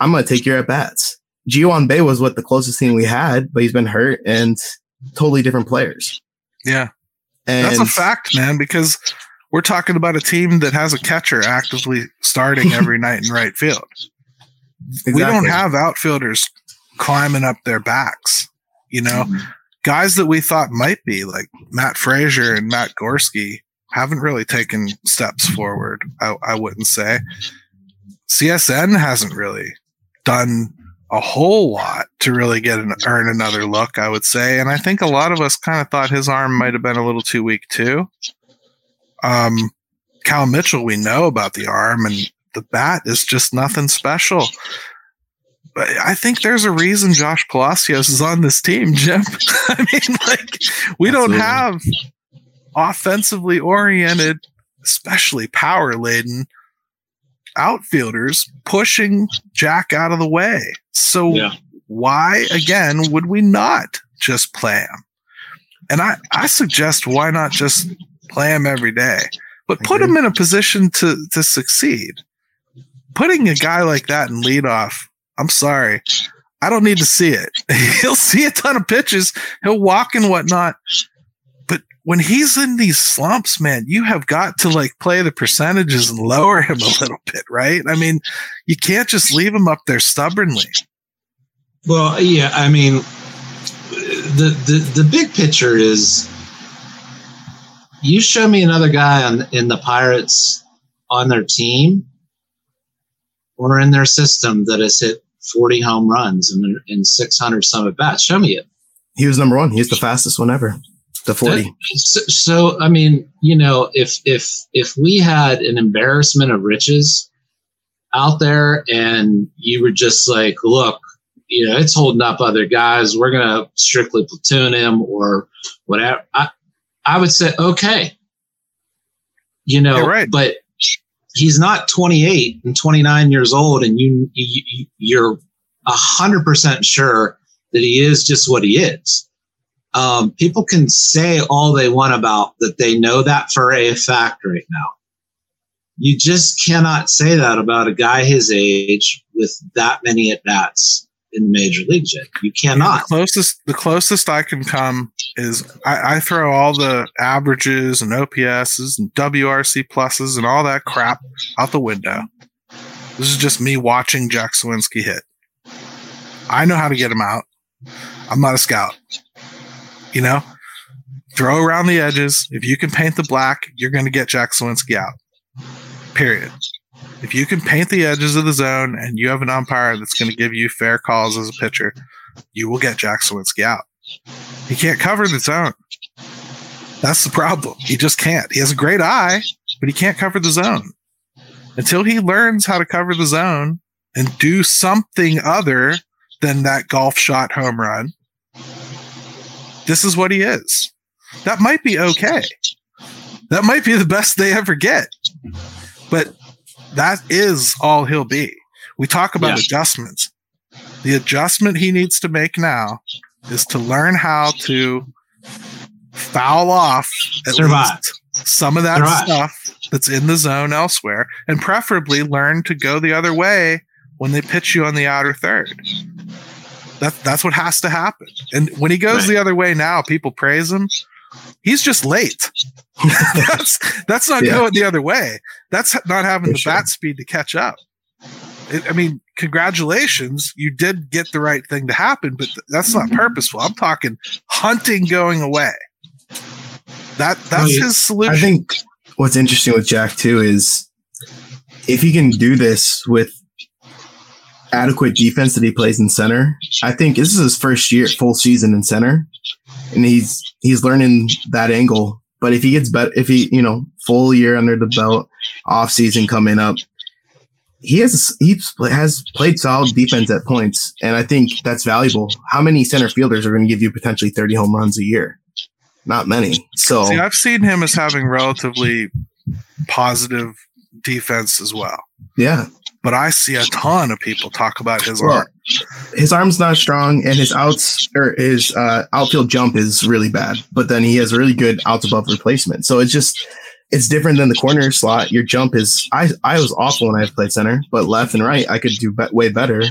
I'm gonna take your at bats." Ji-hwan Bae was what the closest thing we had, but he's been hurt and totally different players. Yeah, and that's a fact, man. Because we're talking about a team that has a catcher actively starting every night in right field. Exactly. We don't have outfielders climbing up their backs. You know, mm-hmm. guys that we thought might be like Matt Fraizer and Matt Gorski haven't really taken steps forward. I, I wouldn't say CSN hasn't really done a whole lot to really get an earn another look. I would say, and I think a lot of us kind of thought his arm might have been a little too weak too. Um, Cal Mitchell, we know about the arm, and the bat is just nothing special. But I think there's a reason Josh Palacios is on this team, Jim. I mean, like, we Absolutely. don't have offensively oriented, especially power laden outfielders pushing Jack out of the way. So, yeah. why, again, would we not just play him? And I, I suggest why not just play him every day, but put him in a position to, to succeed. Putting a guy like that in leadoff I'm sorry. I don't need to see it. He'll see a ton of pitches. He'll walk and whatnot. But when he's in these slumps, man, you have got to like play the percentages and lower him a little bit, right? I mean, you can't just leave him up there stubbornly. Well, yeah, I mean, the the, the big picture is you show me another guy on in the Pirates on their team or in their system that has hit 40 home runs and in 600 some at bats. Show me it. He was number one. He's the fastest one ever. The 40. So, so, I mean, you know, if if if we had an embarrassment of riches out there and you were just like, look, you know, it's holding up other guys, we're gonna strictly platoon him or whatever. I I would say, okay. You know, right. but he's not 28 and 29 years old and you, you you're 100% sure that he is just what he is um, people can say all they want about that they know that for a fact right now you just cannot say that about a guy his age with that many at bats in the major league. You cannot. The closest, the closest I can come is I, I, throw all the averages and OPSs and WRC pluses and all that crap out the window. This is just me watching Jack Suwinski hit. I know how to get him out. I'm not a scout. You know, throw around the edges. If you can paint the black, you're going to get Jack Suwinski out. Period. If you can paint the edges of the zone and you have an umpire that's going to give you fair calls as a pitcher, you will get Jack Suwinski out. He can't cover the zone. That's the problem. He just can't. He has a great eye, but he can't cover the zone. until he learns how to cover the zone and do something other than that golf shot home run, this is what he is. That might be okay. That might be the best they ever get. But that is all he'll be. We talk about yeah. adjustments. The adjustment he needs to make now is to learn how to foul off at Survive. least some of that Survive. stuff that's in the zone elsewhere, and preferably learn to go the other way when they pitch you on the outer third. That, that's what has to happen. And when he goes right. the other way now, people praise him. He's just late. that's that's not yeah. going the other way. That's not having For the sure. bat speed to catch up. It, I mean, congratulations, you did get the right thing to happen, but th- that's not mm-hmm. purposeful. I'm talking hunting going away. That that's his solution. I think what's interesting with Jack too is if he can do this with adequate defense that he plays in center. I think this is his first year, full season in center, and he's he's learning that angle. But if he gets better, if he you know full year under the belt, off season coming up, he has he has played solid defense at points, and I think that's valuable. How many center fielders are going to give you potentially thirty home runs a year? Not many. So See, I've seen him as having relatively positive defense as well. Yeah but I see a ton of people talk about his well, arm. His arm's not strong, and his outs or his uh, outfield jump is really bad. But then he has a really good outs above replacement. So it's just it's different than the corner slot. Your jump is I I was awful when I played center, but left and right I could do be- way better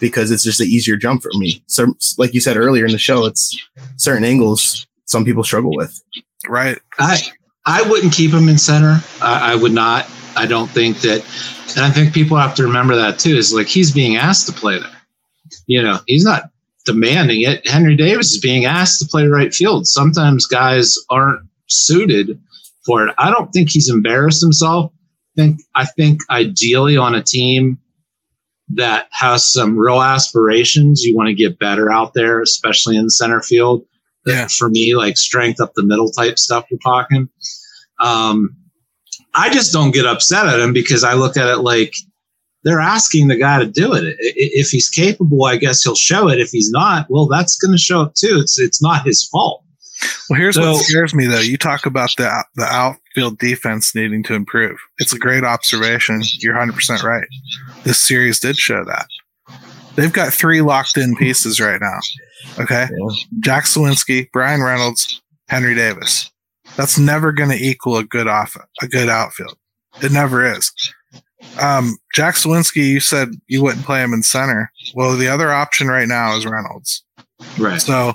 because it's just an easier jump for me. So like you said earlier in the show, it's certain angles some people struggle with. Right. I I wouldn't keep him in center. I, I would not. I don't think that and I think people have to remember that too. Is like he's being asked to play there. You know, he's not demanding it. Henry Davis is being asked to play right field. Sometimes guys aren't suited for it. I don't think he's embarrassed himself. I think I think ideally on a team that has some real aspirations, you want to get better out there, especially in the center field. Yeah. For me, like strength up the middle type stuff we're talking. Um, I just don't get upset at him because I look at it like they're asking the guy to do it. If he's capable, I guess he'll show it. If he's not, well, that's going to show up too. It's it's not his fault. Well, here's so, what scares me though. You talk about the the outfield defense needing to improve. It's a great observation. You're 100 percent right. This series did show that. They've got three locked in pieces right now. Okay, yeah. Jack Suwinski, Bryan Reynolds, Henry Davis. That's never going to equal a good off a good outfield. It never is. Um, Jack Suwinski, you said you wouldn't play him in center. Well, the other option right now is Reynolds. Right. So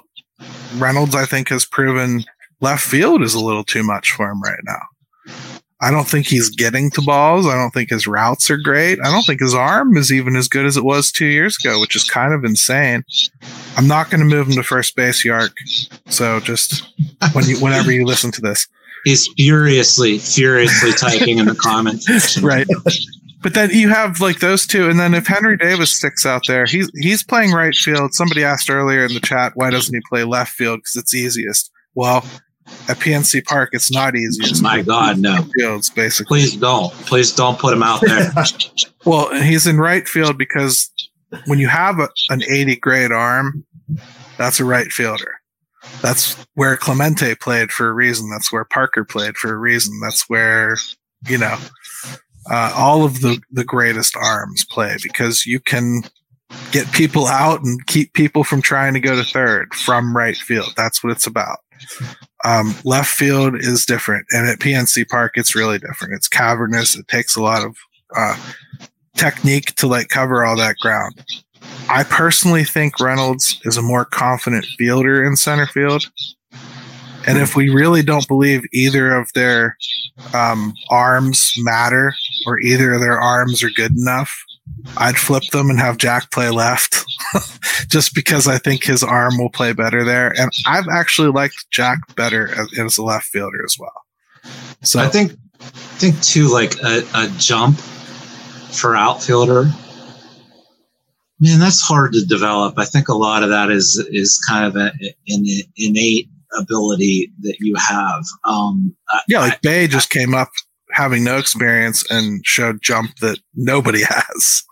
Reynolds, I think, has proven left field is a little too much for him right now. I don't think he's getting to balls. I don't think his routes are great. I don't think his arm is even as good as it was two years ago, which is kind of insane. I'm not going to move him to first base, Yark. So just when you, whenever you listen to this, he's furiously, furiously typing in the comments. right. But then you have like those two, and then if Henry Davis sticks out there, he's he's playing right field. Somebody asked earlier in the chat, why doesn't he play left field? Because it's easiest. Well, at PNC Park, it's not easy. My God, no. Fields, basically. Please don't. Please don't put him out there. well, he's in right field because when you have a, an 80 grade arm, that's a right fielder. That's where Clemente played for a reason. That's where Parker played for a reason. That's where, you know, uh, all of the, the greatest arms play because you can get people out and keep people from trying to go to third from right field. That's what it's about. Um, left field is different, and at PNC Park, it's really different. It's cavernous. It takes a lot of uh, technique to like cover all that ground. I personally think Reynolds is a more confident fielder in center field. And if we really don't believe either of their um, arms matter or either of their arms are good enough, I'd flip them and have Jack play left just because I think his arm will play better there. And I've actually liked Jack better as, as a left fielder as well. So I think, I think too, like a, a jump for outfielder, man, that's hard to develop. I think a lot of that is, is kind of a, an innate ability that you have. Um, yeah, like I, Bae just I, came up having no experience and showed jump that nobody has.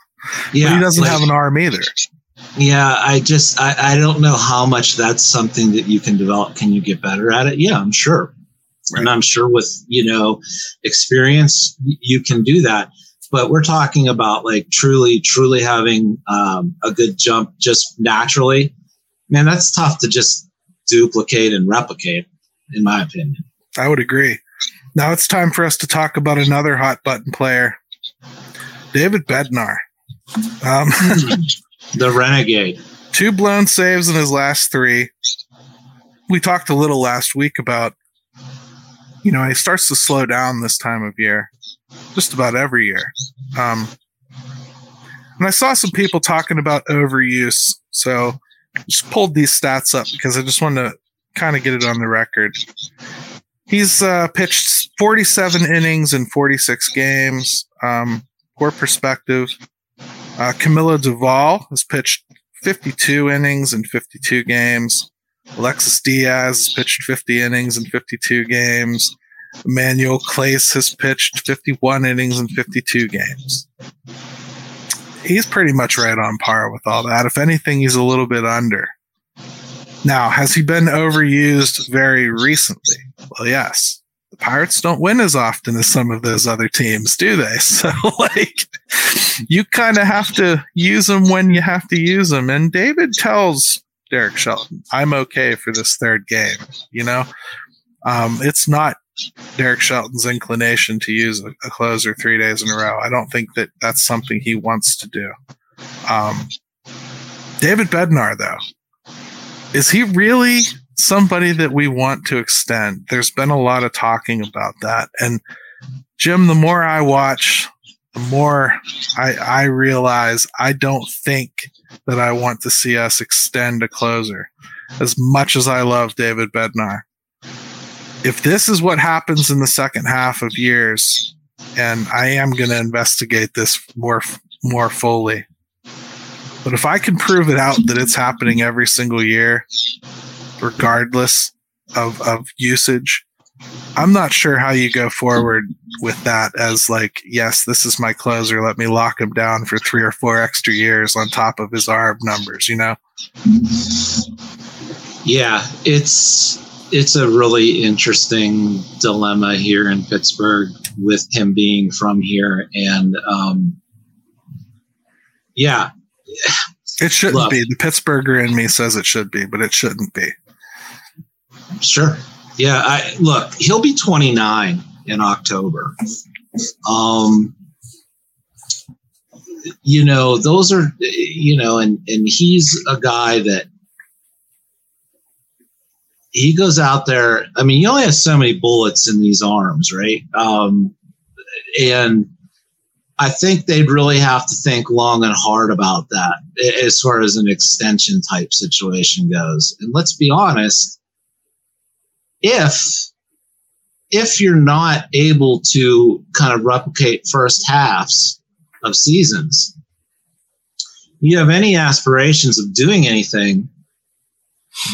Yeah, but he doesn't like- have an arm either. Yeah, I just I, I don't know how much that's something that you can develop. Can you get better at it? Yeah, I'm sure. And I'm sure with, you know, experience you can do that. But we're talking about like truly, truly having um, a good jump just naturally. Man, that's tough to just duplicate and replicate, in my opinion. I would agree. Now it's time for us to talk about another hot button player, David Bednar. Um, The renegade. two blown saves in his last three. We talked a little last week about, you know, he starts to slow down this time of year, just about every year. Um, and I saw some people talking about overuse, so just pulled these stats up because I just wanted to kind of get it on the record. He's uh, pitched 47 innings in 46 games. Um, for perspective, uh, Camilo Doval has pitched 52 innings in 52 games. Alexis Diaz has pitched 50 innings in 52 games. Emmanuel Clase has pitched 51 innings in 52 games. He's pretty much right on par with all that. If anything, he's a little bit under. Now, has he been overused very recently? Well, yes. The Pirates don't win as often as some of those other teams, do they? So, like, you kind of have to use them when you have to use them. And David tells Derek Shelton, I'm okay for this third game. You know, um, it's not Derek Shelton's inclination to use a, closer three days in a row. I don't think that that's something he wants to do. Um, David Bednar, though, is he really somebody that we want to extend? There's been a lot of talking about that. And Jim, the more I watch, the more I, I realize I don't think that I want to see us extend a closer as much as I love David Bednar. If this is what happens in the second half of years, and I am going to investigate this more more fully, but if I can prove it out that it's happening every single year, regardless of, of usage, I'm not sure how you go forward with that as like, yes, this is my closer. Let me lock him down for three or four extra years on top of his ARB numbers, you know? Yeah, it's it's a really interesting dilemma here in Pittsburgh with him being from here, and um, yeah, It shouldn't Look. be. The Pittsburgher in me says it should be, but it shouldn't be. Sure. Yeah. I look. He'll be 29 in October. Um, you know, those are you know, and and he's a guy that he goes out there. I mean, you only have so many bullets in these arms, right? Um, and I think they'd really have to think long and hard about that as far as an extension type situation goes. And let's be honest, if if you're not able to kind of replicate first halves of seasons, you have any aspirations of doing anything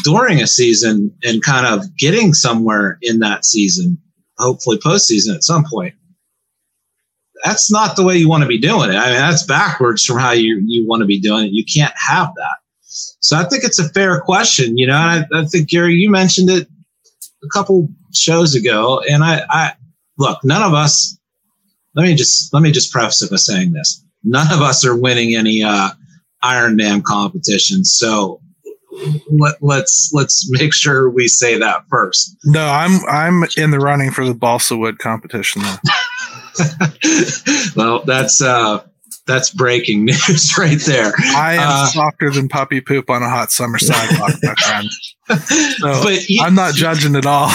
during a season and kind of getting somewhere in that season, hopefully postseason at some point. That's not the way you want to be doing it. I mean, that's backwards from how you, you want to be doing it. You can't have that. So I think it's a fair question, you know, I, I think Gary, you mentioned it a couple shows ago, and I, I look, none of us. Let me just let me just preface it by saying this: none of us are winning any uh, Ironman competitions. So let, let's let's make sure we say that first. No, I'm I'm in the running for the balsa wood competition though. well, that's uh, that's breaking news right there. I am Uh, softer than puppy poop on a hot summer sidewalk, my friend. So but you, I'm not judging at all.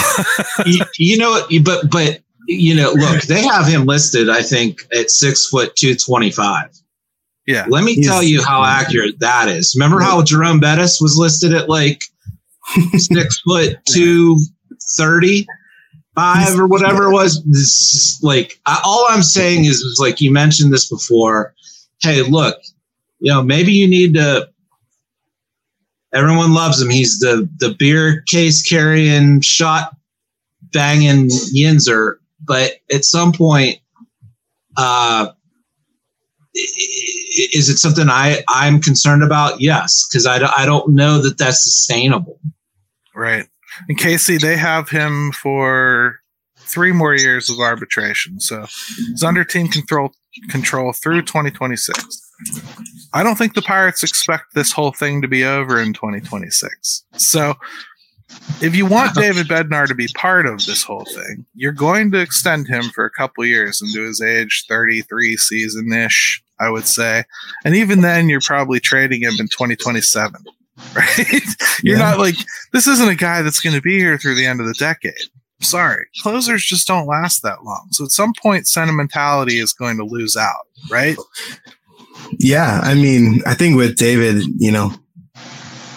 you, you know, but but you know, look, they have him listed. I think at six foot two twenty five. Yeah. Let me tell you how accurate that is. Remember how Jerome Bettis was listed at like six foot two thirty five or whatever it was? This is like I, all I'm saying is, is like you mentioned this before. Hey, look, you know maybe you need to. Everyone loves him. He's the the beer case carrying shot banging Yinzer. but at some point, uh, is it something I I'm concerned about? Yes, because I, I don't know that that's sustainable. Right. And Casey, they have him for three more years of arbitration, so he's under team control control through 2026. I don't think the Pirates expect this whole thing to be over in 2026. So if you want uh-huh. David Bednar to be part of this whole thing, you're going to extend him for a couple years into his age 33 season ish, I would say. And even then, you're probably trading him in 2027, right? you're yeah. not like, this isn't a guy that's going to be here through the end of the decade. Sorry, closers just don't last that long. So at some point, sentimentality is going to lose out, right? Yeah. I mean, I think with David, you know,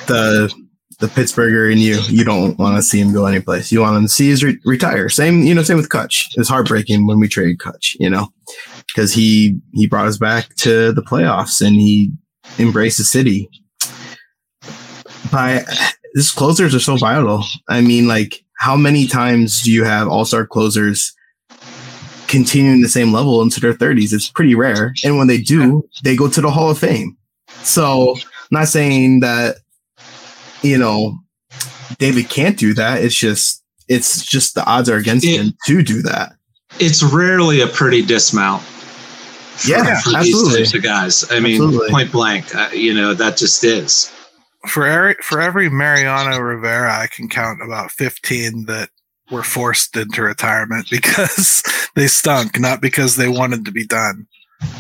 the the Pittsburgher in you, you don't want to see him go anyplace. You want him to see his re- retire. Same, you know, same with Kutch. It's heartbreaking when we trade Kutch, you know, because he he brought us back to the playoffs and he embraced the city. By this closers are so vital. I mean, like, how many times do you have all star closers continuing the same level into their 30s? It's pretty rare. And when they do, they go to the Hall of Fame. So, I'm not saying that you know, David can't do that. It's just it's just the odds are against it, him to do that. It's rarely a pretty dismount. For, yeah, for absolutely. These types of guys. I mean, absolutely. point blank. Uh, you know that just is. For every for every Mariano Rivera, I can count about fifteen that were forced into retirement because they stunk, not because they wanted to be done.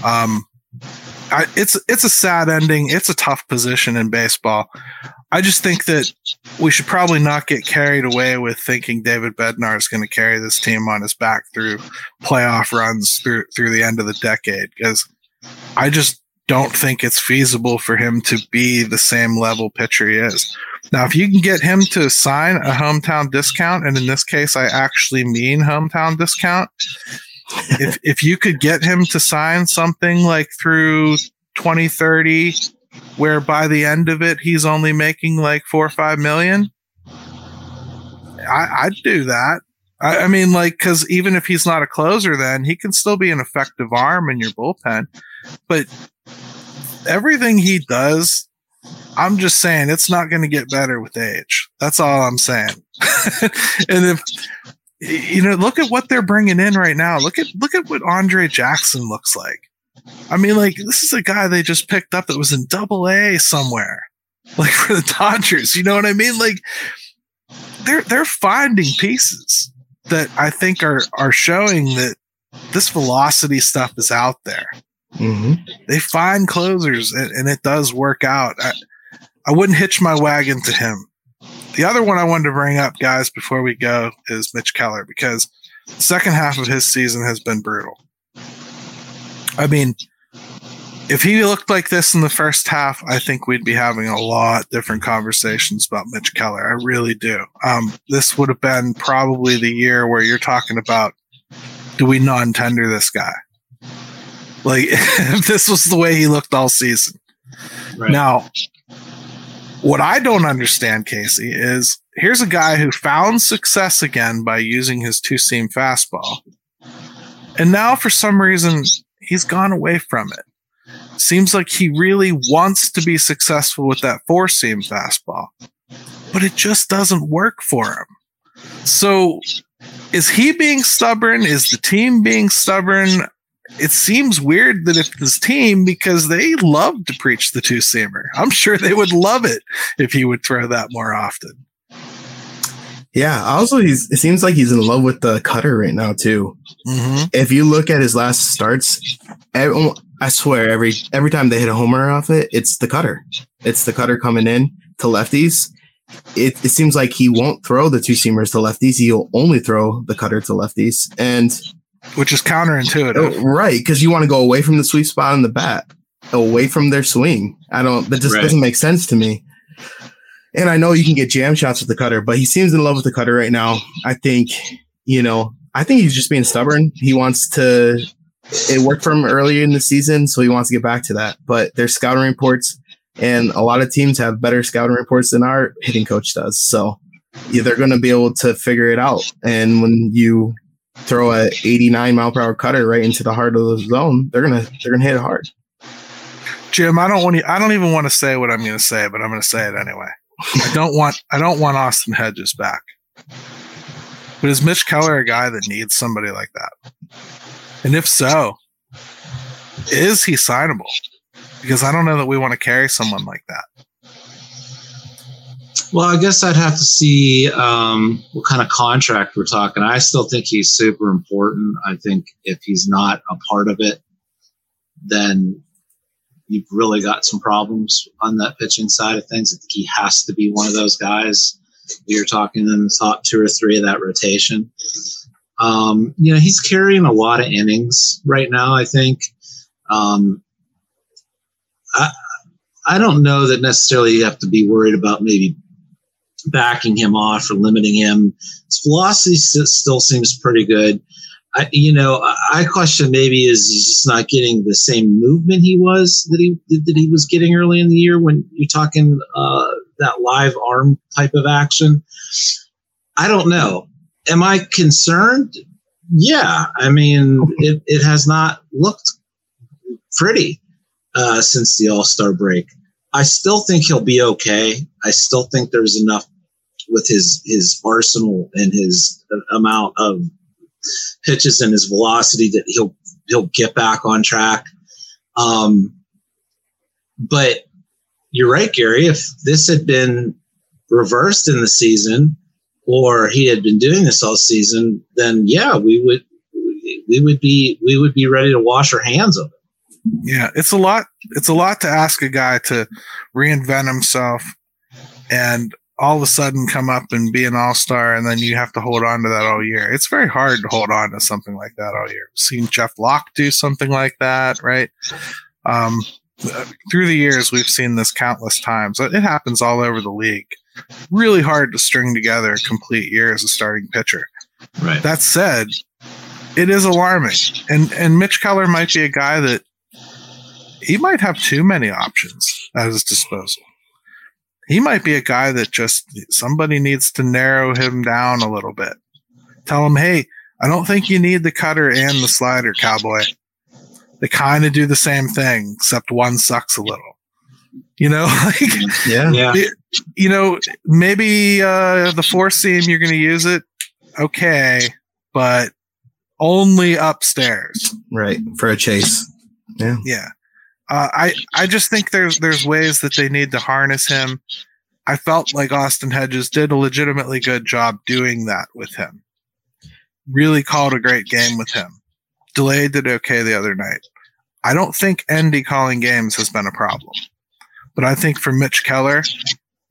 Um, I, it's it's a sad ending. It's a tough position in baseball. I just think that we should probably not get carried away with thinking David Bednar is going to carry this team on his back through playoff runs through through the end of the decade because I just don't think it's feasible for him to be the same level pitcher he is. Now, if you can get him to sign a hometown discount, and in this case, I actually mean hometown discount, if if you could get him to sign something like through 2030 where by the end of it he's only making like four or five million I, would do that. I, I mean like because even if he's not a closer then he can still be an effective arm in your bullpen. But everything he does i'm just saying it's not going to get better with age. That's all i'm saying. And if you know, look at what they're bringing in right now. Look at look at what Andre Jackson looks like. I mean, like this is a guy they just picked up that was in Double A somewhere, like for the Dodgers. You know what I mean? Like they're they're finding pieces that I think are are showing that this velocity stuff is out there. Mm-hmm. They find closers, and, and, it does work out. I, I wouldn't hitch my wagon to him. The other one I wanted to bring up, guys, before we go is Mitch Keller because the second half of his season has been brutal. I mean, if he looked like this in the first half, I think we'd be having a lot different conversations about Mitch Keller. I really do. Um, this would have been probably the year where you're talking about do we non tender this guy? Like, if this was the way he looked all season. Right. Now, what I don't understand, Casey, is here's a guy who found success again by using his two seam fastball. And now, for some reason, he's gone away from it. Seems like he really wants to be successful with that four seam fastball, but it just doesn't work for him. So, is he being stubborn? Is the team being stubborn? It seems weird that if this team, because they love to preach the two seamer, I'm sure they would love it if he would throw that more often. Yeah. Also, he's it seems like he's in love with the cutter right now too. Mm-hmm. If you look at his last starts, I swear every every time they hit a homer off it, it's the cutter. It's the cutter coming in to lefties. It, it seems like he won't throw the two seamers to lefties. He'll only throw the cutter to lefties, and which is counterintuitive, oh, right? Because you want to go away from the sweet spot in the bat, away from their swing. I don't. That just right. doesn't make sense to me. And I know you can get jam shots with the cutter, but he seems in love with the cutter right now. I think, you know, I think he's just being stubborn. He wants to. It worked for him earlier in the season, so he wants to get back to that. But there's scouting reports, and a lot of teams have better scouting reports than our hitting coach does. So yeah, they're going to be able to figure it out. And when you throw a 89 mile per hour cutter right into the heart of the zone, they're gonna they're gonna hit it hard. Jim, I don't want I don't even want to say what I'm going to say, but I'm going to say it anyway. I don't want I don't want Austin Hedges back. But is Mitch Keller a guy that needs somebody like that? And if so, is he signable? Because I don't know that we want to carry someone like that. Well, I guess I'd have to see um, what kind of contract we're talking. I still think he's super important. I think if he's not a part of it, then you've really got some problems on that pitching side of things. I think he has to be one of those guys. You're talking in the top two or three of that rotation. Um, you know, he's carrying a lot of innings right now, I think. Um, I, I don't know that necessarily you have to be worried about maybe backing him off or limiting him. His velocity still seems pretty good. I, you know, I question maybe is he's just not getting the same movement he was that he that he was getting early in the year when you're talking uh, that live arm type of action. I don't know. Am I concerned? Yeah. I mean, it, it has not looked pretty uh, since the All Star break. I still think he'll be okay. I still think there's enough with his his arsenal and his amount of pitches and his velocity that he'll he'll get back on track. Um, but you're right, Gary. If this had been reversed in the season, or he had been doing this all season, then yeah, we would we would be we would be ready to wash our hands of it. Yeah, it's a lot. It's a lot to ask a guy to reinvent himself and all of a sudden come up and be an all star, and then you have to hold on to that all year. It's very hard to hold on to something like that all year. We've seen Jeff Locke do something like that, right? Um, through the years, we've seen this countless times. It happens all over the league. Really hard to string together a complete year as a starting pitcher. Right. That said, it is alarming, and and Mitch Keller might be a guy that he might have too many options at his disposal he might be a guy that just somebody needs to narrow him down a little bit. Tell him, hey, I don't think you need the cutter and the slider, cowboy. They kind of do the same thing, except one sucks a little. You know, like yeah, yeah. You know, maybe uh, the four seam you're going to use it, okay, but only upstairs, right, for a chase. Yeah, yeah. Uh, I I just think there's there's ways that they need to harness him. I felt like Austin Hedges did a legitimately good job doing that with him. Really called a great game with him. Delayed did okay the other night. I don't think Endy calling games has been a problem, but I think for Mitch Keller,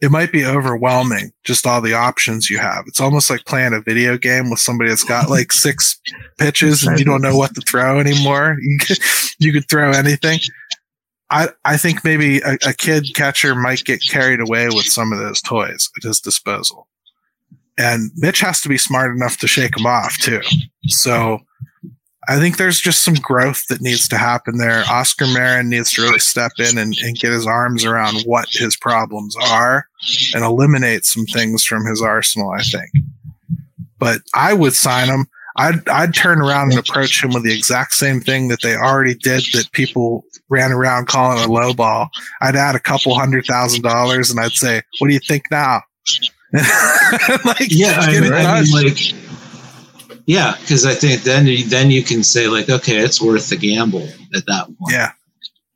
it might be overwhelming just all the options you have. It's almost like playing a video game with somebody that's got like six pitches and you don't know what to throw anymore. You could, you could throw anything. I, I think maybe a, a, kid catcher might get carried away with some of those toys at his disposal. And Mitch has to be smart enough to shake them off too. So I think there's just some growth that needs to happen there. Oscar Marin needs to really step in and, and get his arms around what his problems are and eliminate some things from his arsenal, I think. But I would sign him. I'd I'd turn around and approach him with the exact same thing that they already did that people ran around calling a low ball. I'd add a couple hundred thousand dollars and I'd say, "What do you think now?" like, yeah, I, I mean, like, yeah, because I think then you, then you can say like, okay, it's worth the gamble at that point. Yeah.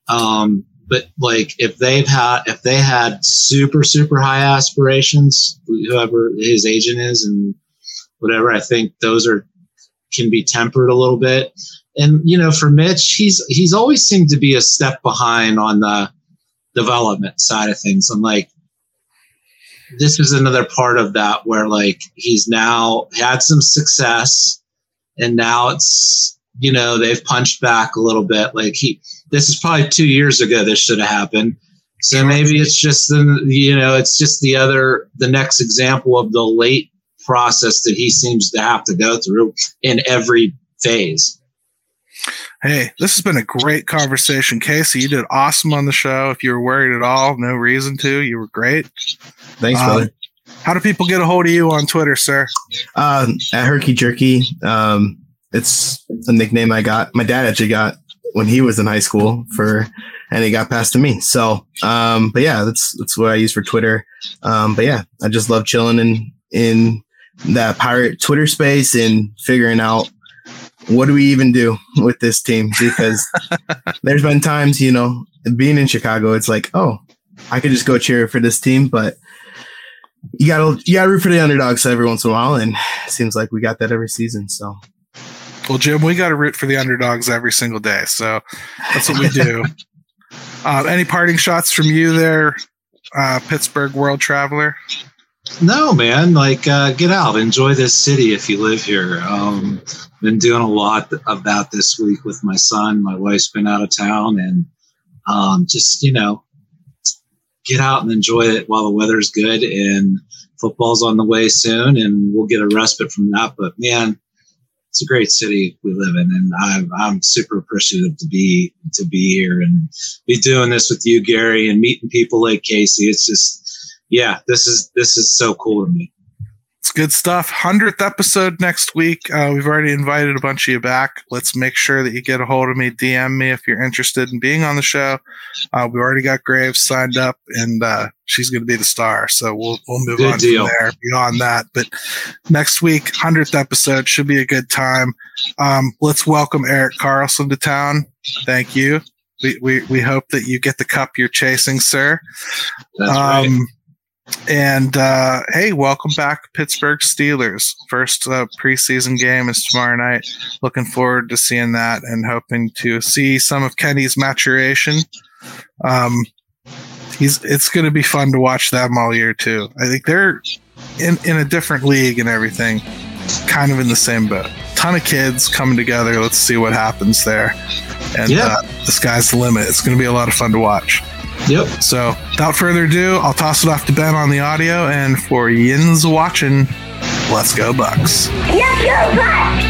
Um, but like if they've had if they had super super high aspirations, whoever his agent is and whatever, I think those are can be tempered a little bit. And you know, for Mitch, he's he's always seemed to be a step behind on the development side of things. I'm like, this is another part of that where like he's now had some success, and now it's you know they've punched back a little bit. Like he, this is probably two years ago. This should have happened. So maybe it's just the you know it's just the other the next example of the late process that he seems to have to go through in every phase. Hey, this has been a great conversation. Casey, you did awesome on the show. If you were worried at all, no reason to. You were great. Thanks, um, brother. How do people get a hold of you on Twitter, sir? Uh, at Herky Jerky. Um, it's a nickname I got. My dad actually got when he was in high school for, and he got passed to me. So, um, but yeah, that's that's what I use for Twitter. Um, but yeah, I just love chilling in in that pirate Twitter space and figuring out what do we even do with this team because there's been times you know being in Chicago, it's like oh, I could just go cheer for this team, but you gotta you gotta root for the underdogs every once in a while, and it seems like we got that every season. So well, Jim, we got to root for the underdogs every single day. So that's what we do. uh, any parting shots from you there, uh, Pittsburgh world traveler? No, man. Like, uh, get out, enjoy this city if you live here. Um, been doing a lot about this week with my son. My wife's been out of town, and um, just you know, get out and enjoy it while the weather's good. And football's on the way soon, and we'll get a respite from that. But man, it's a great city we live in, and I'm I'm super appreciative to be to be here and be doing this with you, Gary, and meeting people like Casey. It's just, yeah, this is this is so cool to me. It's good stuff. 100th episode next week. Uh, we've already invited a bunch of you back. Let's make sure that you get a hold of me. DM me if you're interested in being on the show. Uh, we already got Graves signed up, and uh, she's going to be the star. So we'll, we'll move good on deal. from there beyond that. But next week, 100th episode should be a good time. Um, let's welcome Erik Karlsson to town. Thank you. We, we, we hope that you get the cup you're chasing, sir. That's um, right and uh, hey, welcome back, Pittsburgh Steelers. First uh, preseason game is tomorrow night. Looking forward to seeing that and hoping to see some of Kenny's maturation. Um, he's it's going to be fun to watch them all year too. I think they're in in a different league and everything, kind of in the same boat. Ton of kids coming together. Let's see what happens there. And yeah. uh, the sky's the limit. It's going to be a lot of fun to watch. Yep. So, without further ado, I'll toss it off to Ben on the audio. And for Yins watching, let's go, Bucs. Let's go, Bucs!